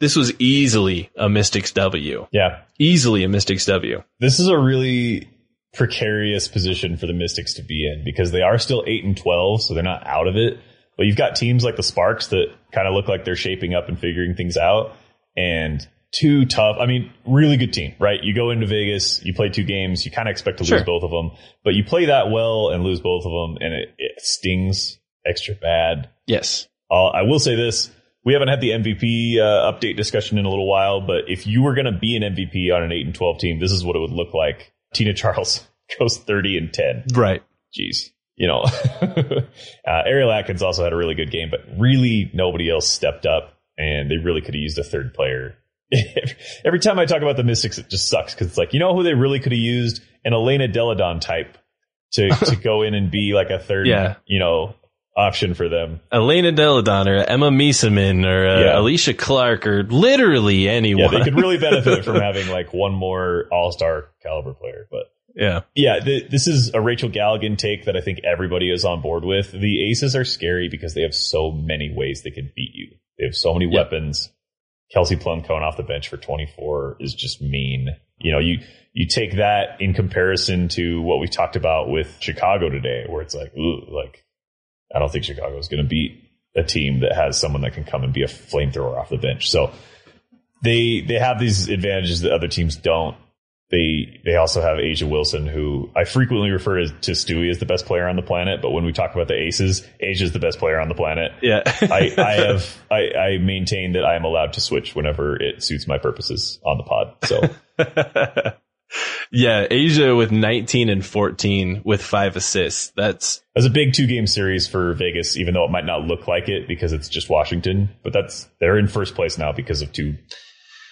this was easily a Mystics W. Yeah. Easily a Mystics W. This is a really precarious position for the Mystics to be in because they are still 8 and 12, so they're not out of it. But you've got teams like the Sparks that kind of look like they're shaping up and figuring things out. And two tough. I mean, really good team, right? You go into Vegas, you play two games, you kind of expect to Sure. lose both of them, but you play that well and lose both of them, and it, it stings extra bad. Yes. Uh, I will say this. We haven't had the MVP uh, update discussion in a little while, but if you were going to be an MVP on an 8 and 12 team, this is what it would look like. Tina Charles goes 30 and 10. Right. Jeez. You know, uh, Ariel Atkins also had a really good game, but really nobody else stepped up and they really could have used a third player. Every time I talk about the Mystics, it just sucks because it's like, you know who they really could have used? An Elena Delle Donne type to, to go in and be like a third, Yeah. you know, option for them. Elena Delle Donne or Emma Meesseman or uh, Yeah. Alysha Clark or literally anyone. Yeah, they could really benefit from having like one more all star caliber player. But yeah. yeah, th this is a Rachel Galligan take that I think everybody is on board with. The Aces are scary because they have so many ways they can beat you. They have so many Yep. weapons. Kelsey Plum coming off the bench for 24 is just mean. You know, you you take that in comparison to what we talked about with Chicago today, where it's like, ooh, like I don't think Chicago is going to beat a team that has someone that can come and be a flamethrower off the bench. So they they have these advantages that other teams don't. They they also have A'ja Wilson, who I frequently refer to, to Stewie as the best player on the planet. But when we talk about the Aces, A'ja's the best player on the planet. Yeah. I, I have I, I maintain that I am allowed to switch whenever it suits my purposes on the pod. So yeah. A'ja with 19 and 14 with five assists. That's, That's a big two game series for Vegas, even though it might not look like it because it's just Washington. But that's they're in first place now because of two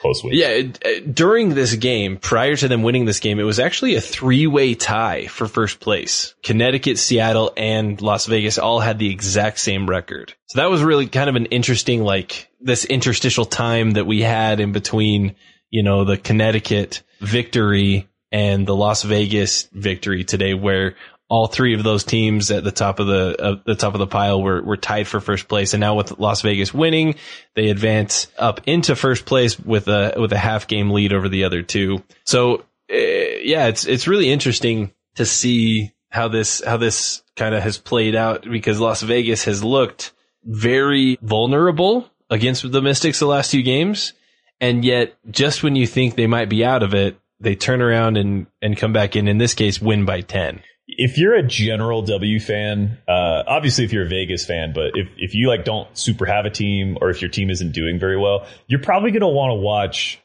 close wins. yeah. it- it- during this game, prior to them winning this game, it was actually a three way tie for first place. Connecticut, Seattle, and Las Vegas all had the exact same record. So that was really kind of an interesting, like this interstitial time that we had in between, you know, the Connecticut victory and the Las Vegas victory today where all three of those teams at the top of the uh, the top of the pile were were tied for first place, and now with Las Vegas winning, they advance up into first place with a with a half game lead over the other two. So uh, yeah, it's it's really interesting to see how this how this kind of has played out because Las Vegas has looked very vulnerable against the Mystics the last two games, and yet just when you think they might be out of it, they turn around and and come back in. In this case, win by ten. If you're a general W fan, uh, obviously if you're a Vegas fan, but if, if you like don't super have a team or if your team isn't doing very well, you're probably going to want to watch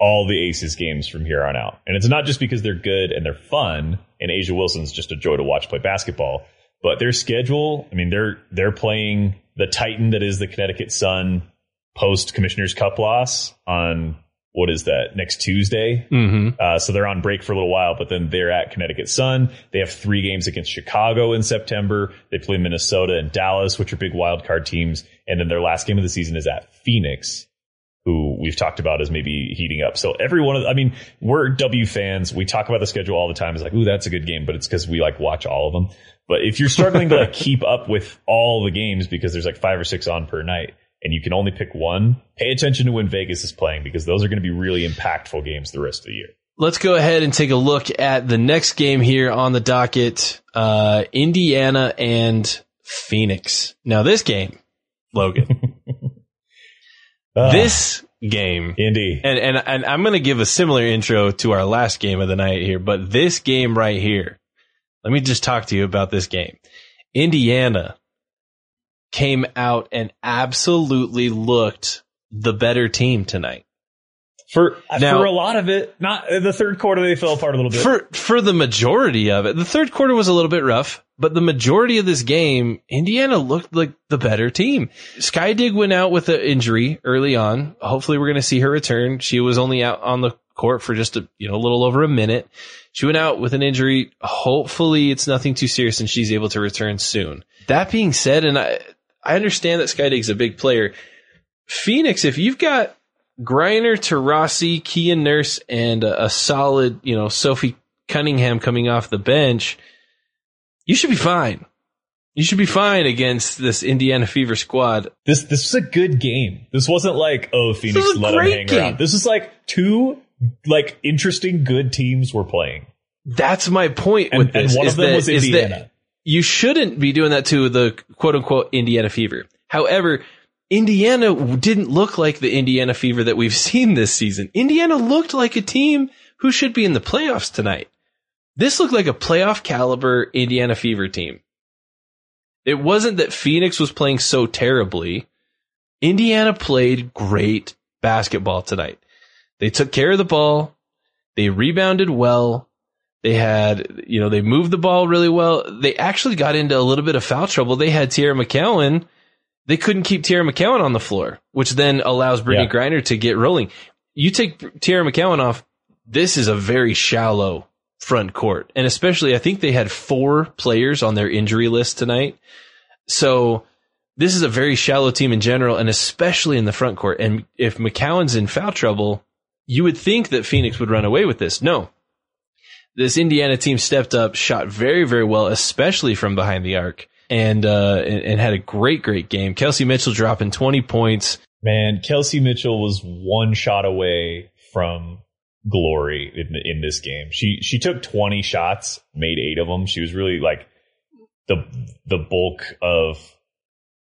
all the Aces games from here on out. And it's not just because they're good and they're fun and A'ja Wilson's just a joy to watch play basketball, but their schedule, I mean, they're, they're playing the Titan that is the Connecticut Sun post Commissioner's Cup loss on what is that next Tuesday? Mm-hmm. Uh, so they're on break for a little while, but then they're at Connecticut Sun. They have three games against Chicago in September. They play Minnesota and Dallas, which are big wild card teams. And then their last game of the season is at Phoenix, who we've talked about as maybe heating up. So every one of, I mean, we're W fans. We talk about the schedule all the time. It's like, ooh, that's a good game, but it's because we like watch all of them. But if you're struggling to like keep up with all the games because there's like five or six on per night and you can only pick one, pay attention to when Vegas is playing because those are going to be really impactful games the rest of the year. Let's go ahead and take a look at the next game here on the docket. Uh, Indiana and Phoenix. Now this game, Logan, Ah, this game, Indy. and, and, and I'm going to give a similar intro to our last game of the night here, but this game right here, let me just talk to you about this game. Indiana came out and absolutely looked the better team tonight. For uh, Now- for a lot of it, not uh, the third quarter they fell apart a little bit. For for the majority of it, the third quarter was a little bit rough, But the majority of this game, Indiana looked like the better team. Skydig went out with an injury early on. Hopefully we're going to see her return. She was only out on the court for just a, you know, a little over a minute. She went out with an injury. Hopefully it's nothing too serious and she's able to return soon. That being said, and I, I understand that Skydig's a big player. Phoenix, if you've got Griner, Taurasi, Kia Nurse, and a, a solid, you know, Sophie Cunningham coming off the bench, you should be fine. You should be fine against this Indiana Fever squad. This this was a good game. This wasn't like oh Phoenix let them hang game. around. This was like two like interesting good teams were playing, That's my point and, with this. and one of them that- was Indiana. You shouldn't be doing that to the quote unquote Indiana Fever. However, Indiana didn't look like the Indiana Fever that we've seen this season. Indiana looked like a team who should be in the playoffs tonight. This looked like a playoff caliber Indiana Fever team. It wasn't that Phoenix was playing so terribly. Indiana played great basketball tonight. They took care of the ball. They rebounded well. They had, you know, they moved the ball really well. They actually got into a little bit of foul trouble. They had Teaira McCowan. They couldn't keep Teaira McCowan on the floor, which then allows Brittney Yeah. Griner to get rolling. You take Teaira McCowan off, this is a very shallow front court. And especially, I think they had four players on their injury list tonight. So this is a very shallow team in general, and especially in the front court. And if McCowan's in foul trouble, you would think that Phoenix would run away with this. No. This Indiana team stepped up, shot very, very well, especially from behind the arc, and uh, and, and had a great, great game. Kelsey Mitchell dropping 20 points. Man, Kelsey Mitchell was one shot away from glory in, in this game. She she took 20 shots, made eight of them. She was really like the the bulk of.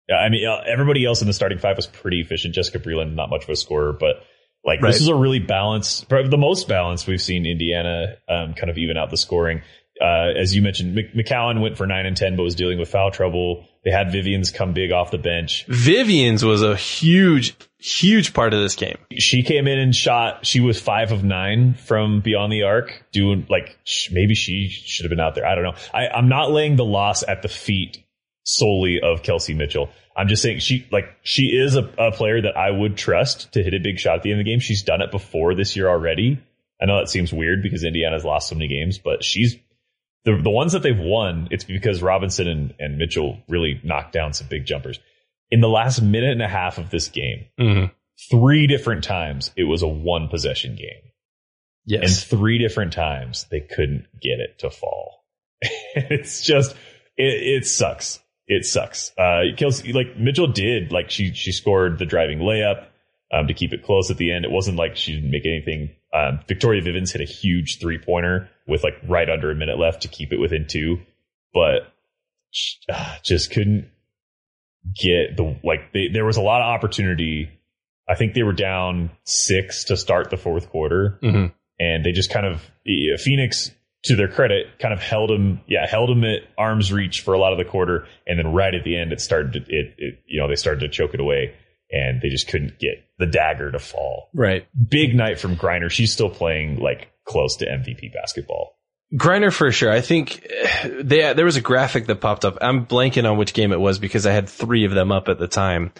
I mean, uh, everybody else in the starting five was pretty efficient. Jessica Breland, not much of a scorer, but like Right. this is a really balanced, probably the most balanced we've seen Indiana um, kind of even out the scoring. Uh, as you mentioned, Mc- McCowan went for nine and ten, but was dealing with foul trouble. They had Vivians come big off the bench. Vivians was a huge, huge part of this game. she came in and shot. She was five of nine from beyond the arc, doing like sh- maybe she should have been out there. I don't know. I, I'm not laying the loss at the feet solely of Kelsey Mitchell. I'm just saying she like she is a, a player that I would trust to hit a big shot at the end of the game. She's done it before this year already. I know that seems weird because Indiana's lost so many games, but she's the the ones that they've won. It's because Robinson and, and Mitchell really knocked down some big jumpers. In the last minute and a half of this game, Mm-hmm. three different times it was a one possession game. Yes. And three different times they couldn't get it to fall. it's just it, it sucks. It sucks. Uh Kelsey like Mitchell did like she she scored the driving layup um to keep it close at the end. It wasn't like she didn't make anything. Um Victoria Vivians hit a huge three pointer with like right under a minute left to keep it within two, but uh, just couldn't get the like they, there was a lot of opportunity. I think they were down six to start the fourth quarter, Mhm. and they just kind of Phoenix, to their credit, kind of held them. Yeah, held them at arm's reach for a lot of the quarter, and then right at the end, it started. To, it, it you know they started to choke it away, and they just couldn't get the dagger to fall. Right. Big night from Griner. She's still playing like close to MVP basketball. Griner for sure. I think they, there was a graphic that popped up. I'm blanking on which game it was because I had three of them up at the time.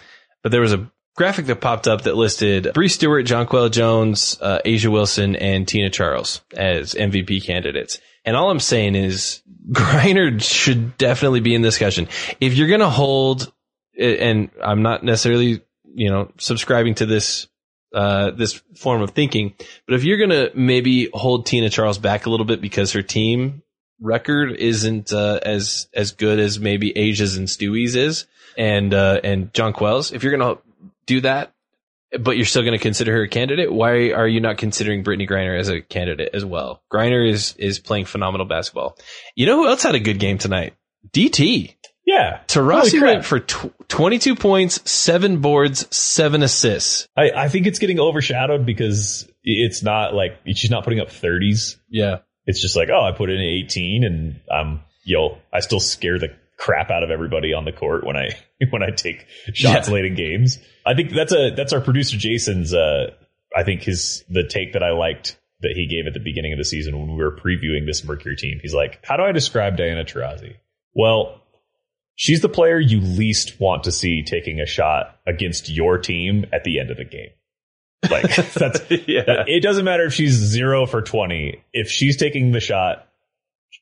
But there was a graphic that popped up that listed Bree Stewart, Jonquel Jones, uh, A'ja Wilson, and Tina Charles as MVP candidates. And all I'm saying is Griner should definitely be in discussion. If you're going to hold, and I'm not necessarily, you know, subscribing to this uh, this form of thinking. But if you're gonna maybe hold Tina Charles back a little bit because her team record isn't uh, as as good as maybe A'ja's and Stewie's is, and uh, and Jonquel's, if you're gonna do that, but you're still gonna consider her a candidate, why are you not considering Brittney Griner as a candidate as well? Griner is is playing phenomenal basketball. You know who else had a good game tonight? DT. Yeah, Taurasi went for tw- 22 points, seven boards, seven assists. I, I think it's getting overshadowed because it's not like she's not putting up thirties. Yeah. It's just like, oh, I put in 18 and I'm, yo, I still scare the crap out of everybody on the court when I, when I take shots Yeah. late in games. I think that's a, that's our producer Jason's, uh, I think his, the take that I liked that he gave at the beginning of the season when we were previewing this Mercury team. He's like, how do I describe Diana Taurasi? Well, she's the player you least want to see taking a shot against your team at the end of the game. Like that's yeah. that- it doesn't matter if she's zero for 20. If she's taking the shot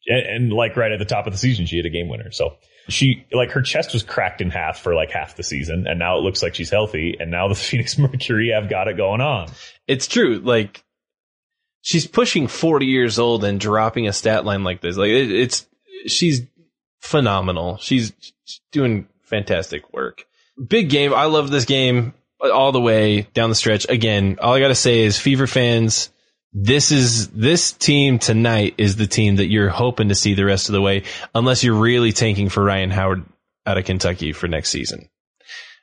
and, and like right at the top of the season, she hit a game winner. So she like her chest was cracked in half for like half the season. And now it looks like she's healthy. And now the Phoenix Mercury have got it going on. it's true. Like she's pushing 40 years old and dropping a stat line like this. Like it, it's, she's phenomenal. She's doing fantastic work. Big game. I love this game all the way down the stretch. Again, all I got to say is Fever fans, this is, this team tonight is the team that you're hoping to see the rest of the way, unless you're really tanking for Rhyne Howard out of Kentucky for next season.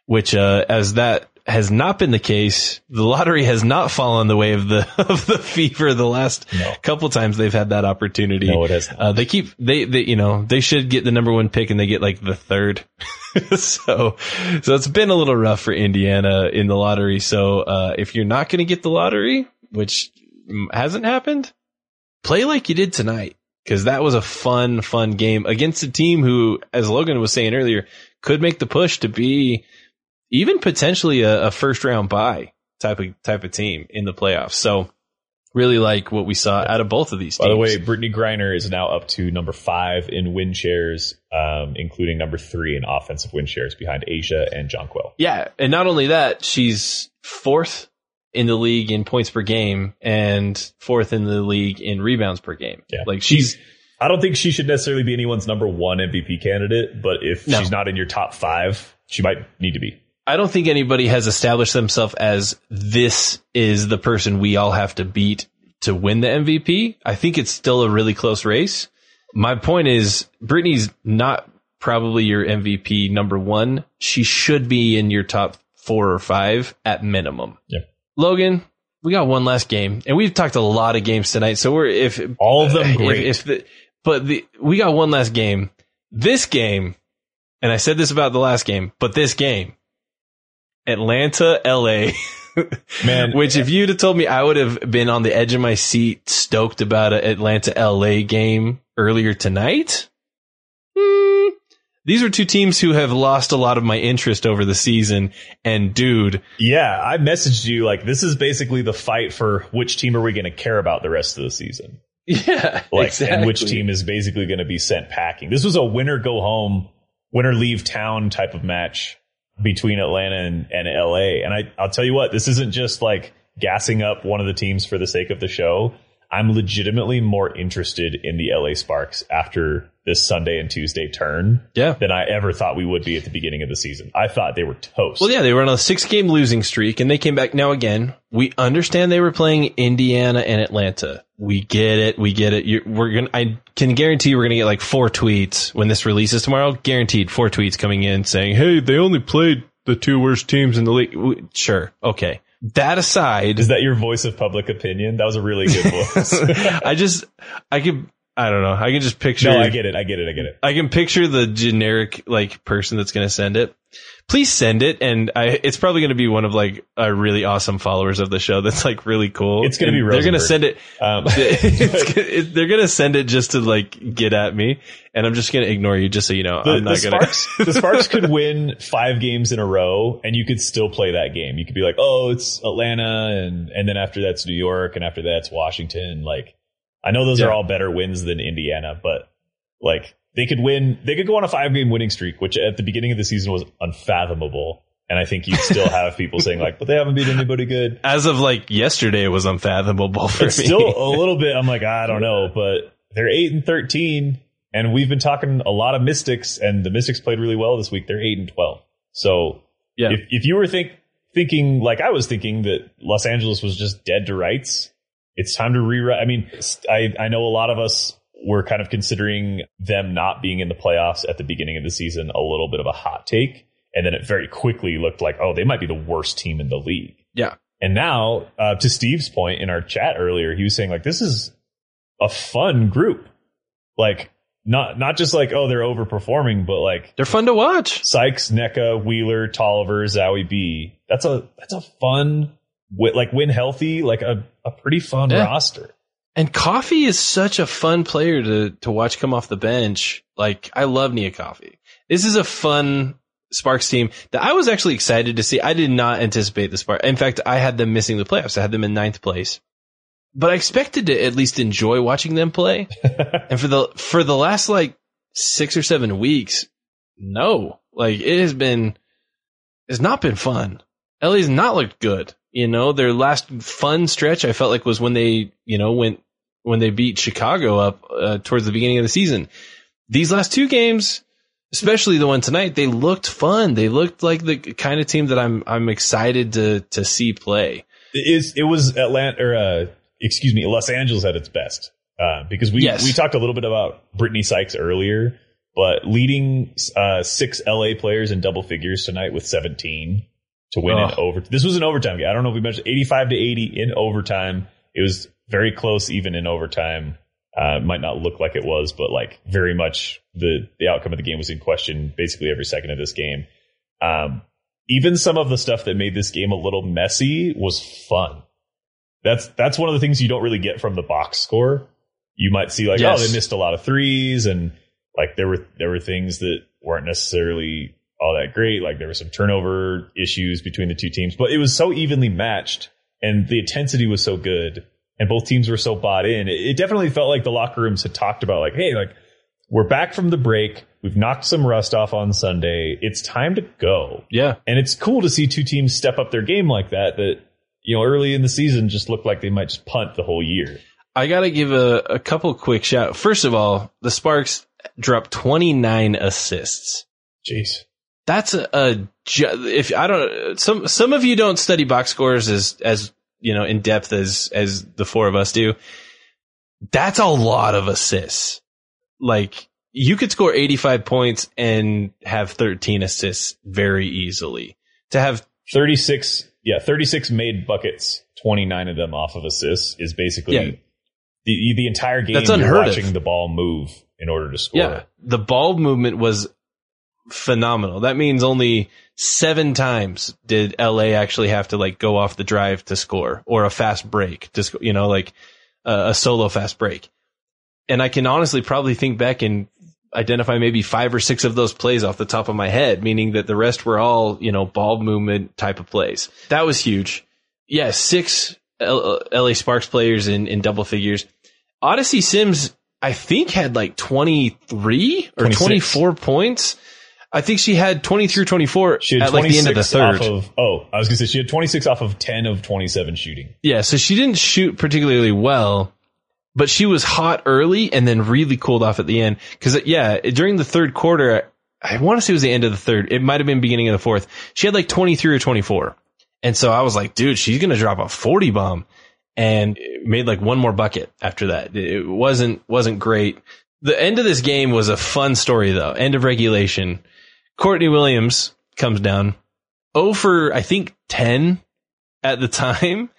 Which, uh, as that has not been the case, the lottery has not fallen the way of the, of the Fever the last No. couple times they've had that opportunity. No, it has. Uh, they keep they they you know they should get the number one pick and they get like the third. so so it's been a little rough for Indiana in the lottery. So uh, if you're not going to get the lottery, which hasn't happened, play like you did tonight because that was a fun fun game against a team who, as Logan was saying earlier, could make the push to be even potentially a, a first round buy type of type of team in the playoffs. So. Really like what we saw out of both of these By the way, Brittney Griner is now up to number five in win shares, um, including number three in offensive win shares behind A'ja and Jonquel. Yeah, and not only that, she's fourth in the league in points per game and fourth in the league in rebounds per game. Yeah. Like she's I don't think she should necessarily be anyone's number one MVP candidate, but if No. she's not in your top five, she might need to be. I don't think anybody has established themselves as this is the person we all have to beat to win the MVP. I think it's still a really close race. My point is Brittney's not probably your MVP number one. She should be in your top four or five at minimum. Yeah. Logan, we got one last game and we've talked a lot of games tonight. So we're, if All of them if- great. If, the, but the, we got one last game. This game, and I said this about the last game, but this game, Atlanta, LA. Man, Which, if you'd have told me, I would have been on the edge of my seat, stoked about an Atlanta, LA game earlier tonight. These are two teams who have lost a lot of my interest over the season. And dude, yeah, I messaged you like this is basically the fight for which team are we going to care about the rest of the season. yeah, Like, and which team is basically going to be sent packing. This was a winner go home, winner leave town type of match between Atlanta and, and LA. And I, I'll tell you what, this isn't just like gassing up one of the teams for the sake of the show. I'm legitimately more interested in the LA Sparks after this Sunday and Tuesday turn Yeah. than I ever thought we would be at the beginning of the season. I thought they were toast. Well, yeah, they were on a six game losing streak and they came back. Now, again, we understand they were playing Indiana and Atlanta. We get it. We get it. You're, we're going to, I can guarantee we're going to get like four tweets when this releases tomorrow. Guaranteed four tweets coming in saying, Hey, they only played the two worst teams in the league. Sure. Okay. That aside, Is that your voice of public opinion? That was a really good voice. I just, I could, I don't know. I can just picture. no, I get it. I get it. I get it. I can picture the generic like person that's going to send it. Please send it, and I, it's probably going to be one of like our really awesome followers of the show. That's like really cool. It's gonna And be They're going to send it. Um, it- they're going to send it just to like get at me, and I'm just going to ignore you, just so you know. the, I'm not the going Sparks, the Sparks could win five games in a row, and you could still play that game. You could be like, "Oh, it's Atlanta," and and then after that's New York, and after that's Washington. Like, I know those Yeah. are all better wins than Indiana, but like they could win. They could go on a five game winning streak, which at the beginning of the season was unfathomable. And I think you'd still have people saying like, "But they haven't beat anybody good." As of like yesterday, it was unfathomable for It's me. still a little bit. I'm like, I don't know, but they're eight and thirteen, and we've been talking a lot of Mystics, and the Mystics played really well this week. They're eight and twelve. So yeah, if if you were think thinking like I was thinking that Los Angeles was just dead to rights, it's time to rewrite. I mean, I I know a lot of us were kind of considering them not being in the playoffs at the beginning of the season a little bit of a hot take, and then it very quickly looked like oh they might be the worst team in the league. yeah. And now, uh, to Steve's point in our chat earlier, he was saying like this is a fun group, like not not just like oh they're overperforming, but like They're fun to watch. Sykes, Nneka, Wheeler, Toliver, Zahui B. That's a that's a fun like when healthy, like a, a pretty fun Yeah. roster. And Coffey is such a fun player to to watch come off the bench. Like I love Nia Coffey. This is a fun Sparks team that I was actually excited to see. I did not anticipate the Sparks. In fact, I had them missing the playoffs. I had them in ninth place, but I expected to at least enjoy watching them play. and for the for the last like six or seven weeks, no, like it has been, it's not been fun. LA's not looked good. You know, their last fun stretch I felt like was when they, you know, went when they beat Chicago up uh, towards the beginning of the season. These last two games, especially the one tonight, they looked fun. They looked like the kind of team that I'm I'm excited to to see play. It is it was Atlanta or uh, excuse me, Los Angeles at its best. Uh, because we Yes. we talked a little bit about Brittney Sykes earlier, but leading uh, six LA players in double figures tonight with 17 to win in Ugh. over. This was an overtime game. I don't know if we mentioned 85 to 80 in overtime. It was very close even in overtime. Uh, might not look like it was, but like very much the the outcome of the game was in question basically every second of this game. Um, even some of the stuff that made this game a little messy was fun. That's that's one of the things you don't really get from the box score. You might see like, Yes. oh, they missed a lot of threes, and like there were there were things that weren't necessarily all that great. Like there were some turnover issues between the two teams, but it was so evenly matched, and the intensity was so good, and both teams were so bought in. It, it definitely felt like the locker rooms had talked about like, hey, like we're back from the break. We've knocked some rust off on Sunday. It's time to go. Yeah. And it's cool to see two teams step up their game like that, that, you know, early in the season just looked like they might just punt the whole year. I got to give a, a couple quick shout. First of all, the Sparks dropped 29 assists. Jeez. That's a, a if I don't some some of you don't study box scores as as you know in depth as as the four of us do. That's a lot of assists. Like you could score 85 points and have 13 assists very easily. To have 36, yeah, 36 made buckets, 29 of them off of assists is basically Yeah. the, the entire game That's you're unheard of. watching the ball move in order to score. Yeah, the ball movement was phenomenal. That means only seven times did LA actually have to like go off the drive to score or a fast break to score, you know, like uh, a solo fast break. And I can honestly probably think back and identify maybe five or six of those plays off the top of my head, meaning that the rest were all, you know, ball movement type of plays. That was huge. Yeah, six L- LA Sparks players in, in double figures. Odyssey Sims, I think, had like 23 or 26. 24 points. I think she had 23 or 24 She had at like the end of the third. of, oh, I was going to say she had 26 off of 10 of 27 shooting. Yeah, so she didn't shoot particularly well, but she was hot early and then really cooled off at the end. Cause yeah, during the third quarter, I want to say it was the end of the third. It might have been beginning of the fourth. She had like 23 or 24. And so I was like, dude, she's going to drop a 40 bomb and made like one more bucket after that. It wasn't, wasn't great. The end of this game was a fun story though. End of regulation. Courtney Williams comes down 0 for, I think 10 at the time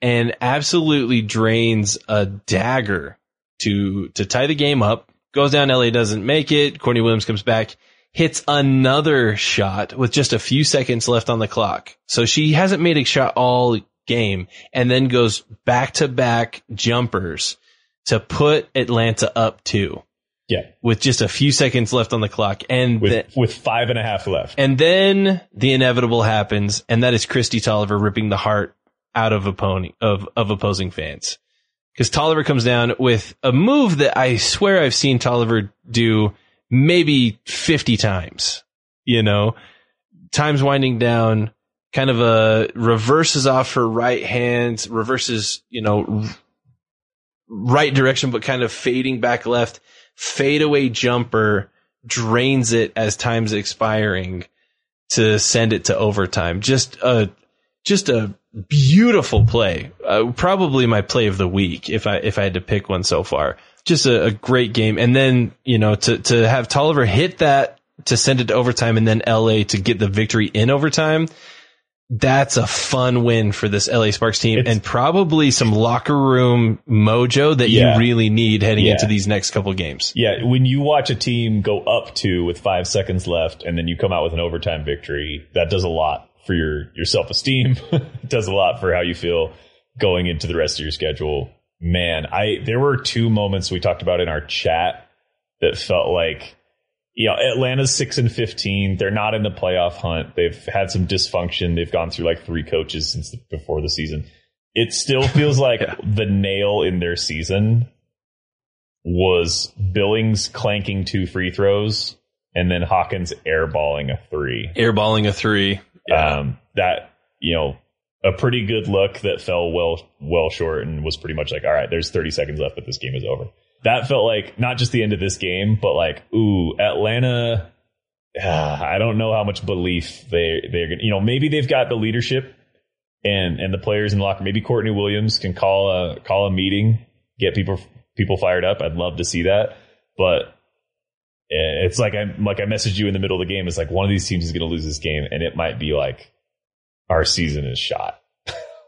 and absolutely drains a dagger to to tie the game up. Goes down, LA doesn't make it. Courtney Williams comes back, hits another shot with just a few seconds left on the clock. So she hasn't made a shot all game and then goes back to back jumpers to put Atlanta up two Yeah. with just a few seconds left on the clock. And With, the- with five and a half left. and then the inevitable happens, and that is Kristi Toliver ripping the heart out of opponent of of opposing fans. Because Toliver comes down with a move that I swear I've seen Toliver do maybe fifty times. You know, times winding down, kind of a reverses off her right hand, reverses, you know, right direction, but kind of fading back left, fadeaway jumper, drains it as time's expiring to send it to overtime. Just a, just a beautiful play. Uh, probably my play of the week if I, if I had to pick one so far. Just a, a great game. And then, you know, to, to have Toliver hit that to send it to overtime and then LA to get the victory in overtime. That's a fun win for this LA Sparks team It's- and probably some locker room mojo that Yeah. you really need heading Yeah. into these next couple games. Yeah, when you watch a team go up two with five seconds left and then you come out with an overtime victory, that does a lot for your, your self esteem. it does a lot for how you feel going into the rest of your schedule man, I there were two moments we talked about in our chat that felt like you know, Atlanta's six and fifteen. They're not in the playoff hunt. They've had some dysfunction. They've gone through like three coaches since the, before the season. It still feels like Yeah. the nail in their season was Billings clanking two free throws and then Hawkins airballing a three. Airballing a three. Um, that you know, a pretty good look that fell well well short and was pretty much like, all right, there's 30 seconds left, but this game is over. That felt like not just the end of this game, but like, ooh, Atlanta. ah, I don't know how much belief they they're gonna. You know, maybe they've got the leadership and and the players in the locker. Maybe Courtney Williams can call a call a meeting, get people people fired up. I'd love to see that, but eh, it's like I'm like I messaged you in the middle of the game. It's like one of these teams is going to lose this game, and it might be like our season is shot.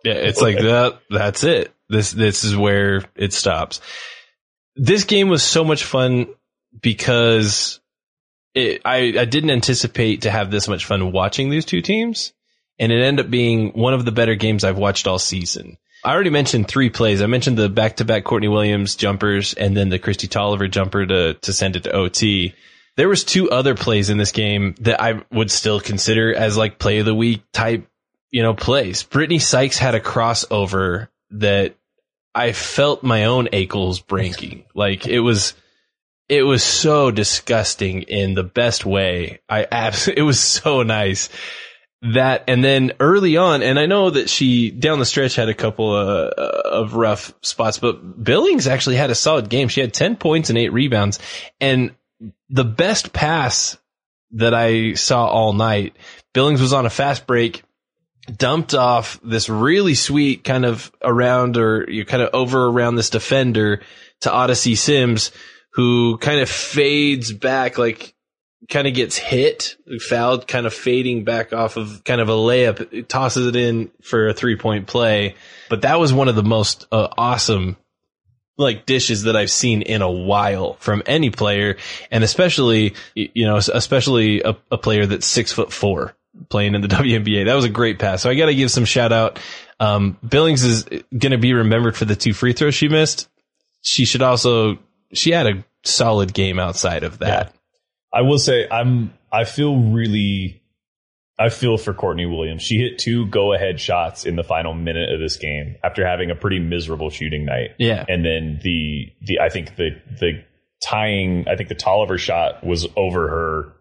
Yeah, it's like that. That's it. This this is where it stops. This game was so much fun because it, I I didn't anticipate to have this much fun watching these two teams, and it ended up being one of the better games I've watched all season. I already mentioned three plays. I mentioned the back to back Courtney Williams jumpers, and then the Kristi Toliver jumper to to send it to OT. There was two other plays in this game that I would still consider as like play of the week type you know, plays. Brittney Sykes had a crossover that I felt my own ankles breaking. like it was, it was so disgusting in the best way. I abs- it was so nice that, and then early on, and I know that she down the stretch had a couple uh, of rough spots, but Billings actually had a solid game. She had 10 points and eight rebounds and the best pass that I saw all night, Billings was on a fast break dumped off this really sweet kind of around or you kind of over around this defender to Odyssey Sims, who kind of fades back, like kind of gets hit, fouled, kind of fading back off of kind of a layup, tosses it in for a three point play. But that was one of the most uh, awesome like dishes that I've seen in a while from any player, and especially you know especially a, a player that's six foot four playing in the WNBA. That was a great pass. So I got to give some shout out. Um, Billings is going to be remembered for the two free throws she missed. She should also she had a solid game outside of that. I will say I'm I feel really I feel for Courtney Williams. She hit two go ahead shots in the final minute of this game after having a pretty miserable shooting night. Yeah. And then the the I think the the tying I think the Toliver shot was over her,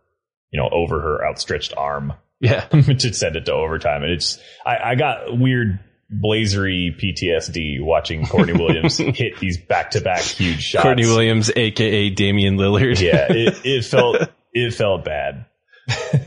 you know, over her outstretched arm Yeah. to send it to overtime. And it's I, I got weird blazery PTSD watching Courtney Williams hit these back to back huge shots. Courtney Williams, aka Damian Lillard. Yeah, it, it felt it felt bad.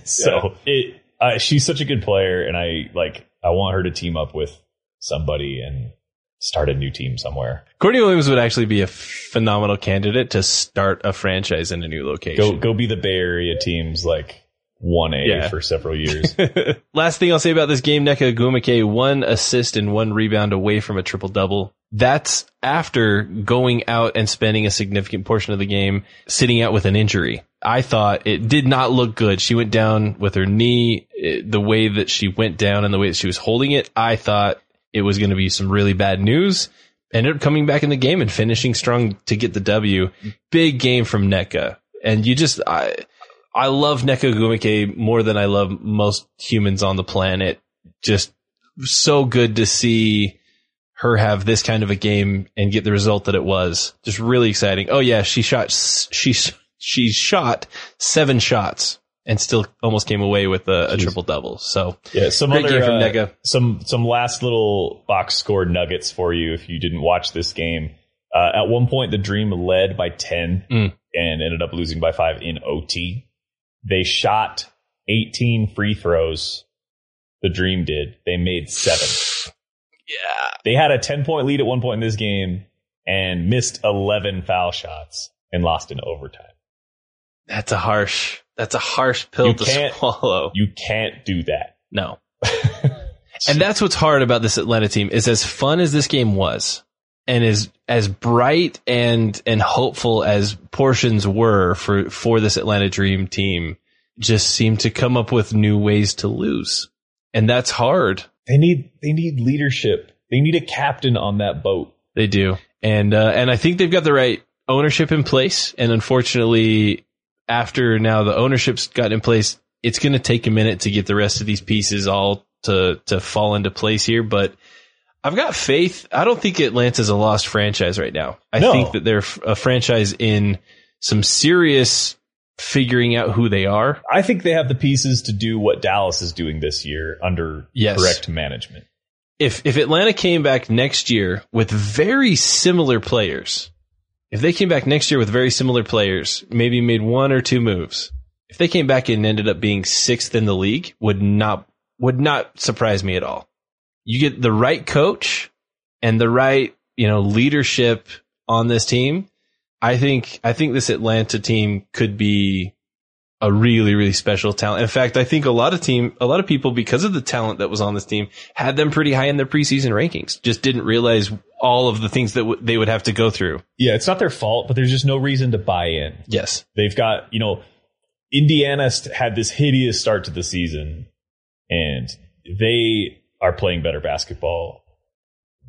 so it uh, she's such a good player, and I like I want her to team up with somebody and start a new team somewhere. Courtney Williams would actually be a phenomenal candidate to start a franchise in a new location. Go go be the Bay Area teams like one A Yeah. for several years. Last thing I'll say about this game, Nneka Ogwumike, one assist and one rebound away from a triple double. That's after going out and spending a significant portion of the game sitting out with an injury. I thought it did not look good. She went down with her knee, it- the way that she went down and the way that she was holding it. I thought it was going to be some really bad news. Ended up coming back in the game and finishing strong to get the W. Big game from Nneka. And you just, I, I love Nneka Ogwumike more than I love most humans on the planet. Just so good to see her have this kind of a game and get the result that it was. Just really exciting. Oh yeah, she shot she she shot seven shots and still almost came away with a, a triple double. So Yeah, some Great other game from uh, some some last little box score nuggets for you if you didn't watch this game. Uh, at one point, the Dream led by ten Mm. and ended up losing by five in OT. They shot eighteen free throws. The Dream did. They made seven. yeah, They had a ten point lead at one point in this game and missed eleven foul shots and lost in overtime. that's a harsh that's a harsh pill You to can't- swallow. You can't do that. No. And that's what's hard about this Atlanta team is as fun as this game was and as as bright and and hopeful as portions were for for this Atlanta Dream team just seem to come up with new ways to lose. And that's hard. They need they need leadership. They need a captain on that boat. They do. And uh, and I think they've got the right ownership in place. And unfortunately, after now the ownership's got in place, it's going to take a minute to get the rest of these pieces all to to fall into place here. But I've got faith. I don't think Atlanta's a lost franchise right now. I No. think that they're a franchise in some serious figuring out who they are. I think they have the pieces to do what Dallas is doing this year under Yes. correct management. if if Atlanta came back next year with very similar players, if they came back next year with very similar players, maybe made one or two moves, if they came back and ended up being sixth in the league, would not would not surprise me at all. You get the right coach and the right you know leadership on this team. I think I think this Atlanta team could be a really really special talent. In fact, I think a lot of team a lot of people because of the talent that was on this team had them pretty high in their preseason rankings. Just didn't realize all of the things that w- they would have to go through. Yeah, it's not their fault, but there's just no reason to buy in. Yes. They've got, you know, Indiana had this hideous start to the season, and they are playing better basketball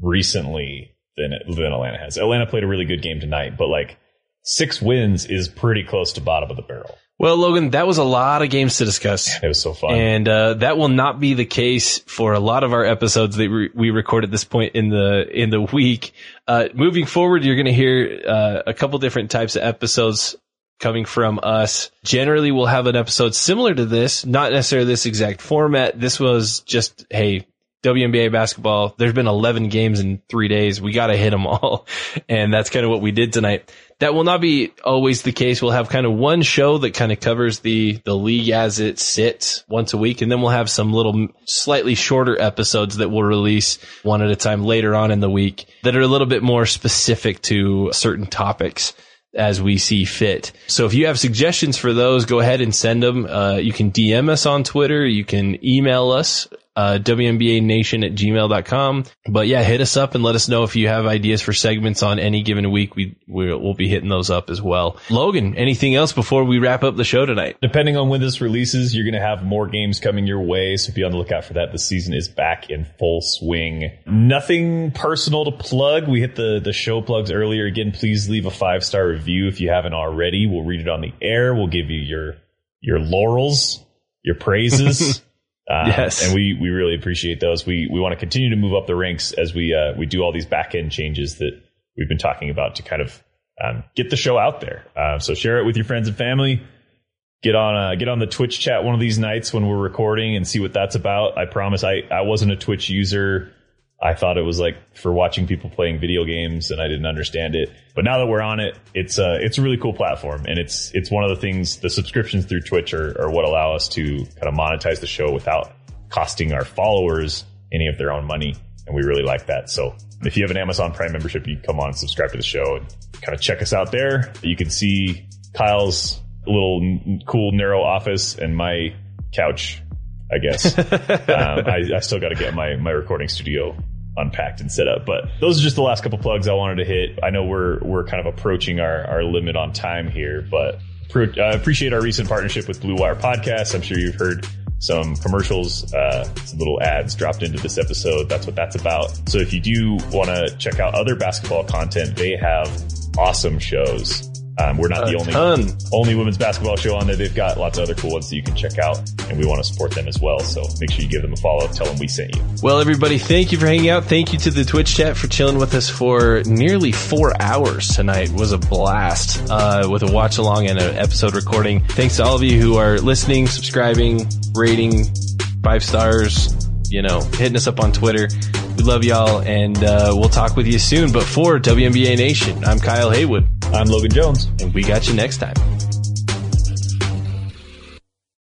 recently than than Atlanta has. Atlanta played a really good game tonight, but like six wins is pretty close to bottom of the barrel. Well, Logan, that was a lot of games to discuss. It was so fun. And uh, that will not be the case for a lot of our episodes that re- we record at this point in the in the week. Uh, moving forward, you're going to hear uh, a couple different types of episodes coming from us. Generally, we'll have an episode similar to this, not necessarily this exact format. This was just hey. WNBA basketball. There's been 11 games in three days. We got to hit them all. And that's kind of what we did tonight. That will not be always the case. We'll have kind of one show that kind of covers the, the league as it sits once a week. And then we'll have some little slightly shorter episodes that we'll release one at a time later on in the week that are a little bit more specific to certain topics as we see fit. So if you have suggestions for those, go ahead and send them. Uh, you can DM us on Twitter. You can email us, uh, WNBAnation at gmail.com. But yeah, hit us up and let us know if you have ideas for segments on any given week. We, we'll, we'll be hitting those up as well. Logan, anything else before we wrap up the show tonight? Depending on when this releases, you're going to have more games coming your way, so be on the lookout for that. The season is back in full swing. Nothing personal to plug. We hit the the show plugs earlier. Again, please leave a five star review if you haven't already. We'll read it on the air. We'll give you your your laurels, your praises. Uh, Yes. and we we really appreciate those. We we want to continue to move up the ranks as we uh, we do all these back end changes that we've been talking about to kind of um, get the show out there. Uh, so share it with your friends and family get on uh, get on the Twitch chat one of these nights when we're recording and see what that's about. I promise I I wasn't a Twitch user. I thought it was like for watching people playing video games and I didn't understand it. But now that we're on it, it's uh it's a really cool platform and it's it's one of the things the subscriptions through Twitch are, are what allow us to kind of monetize the show without costing our followers any of their own money. And we really like that. So if you have an Amazon Prime membership, you can come on and subscribe to the show and kind of check us out there. You can see Kyle's little cool narrow office and my couch, I guess. um, I, I still got to get my, my recording studio unpacked and set up, but those are just the last couple plugs I wanted to hit. I know we're, we're kind of approaching our, our limit on time here, but pro- uh, appreciate our recent partnership with Blue Wire Podcast. I'm sure you've heard some commercials, uh, some little ads dropped into this episode. That's what that's about. So if you do want to check out other basketball content, they have awesome shows. Um, we're not A the only ton. only women's basketball show on there. They've got lots of other cool ones that you can check out, and we want to support them as well. So make sure you give them a follow. Tell them we sent you. Well, everybody, thank you for hanging out. Thank you to the Twitch chat for chilling with us for nearly four hours tonight. It was a blast uh, with a watch along and an episode recording. Thanks to all of you who are listening, subscribing, rating, five stars, you know, hitting us up on Twitter. We love y'all, and uh, we'll talk with you soon. But for WNBA Nation, I'm Kyle Haywood, I'm Logan Jones. and we got you next time.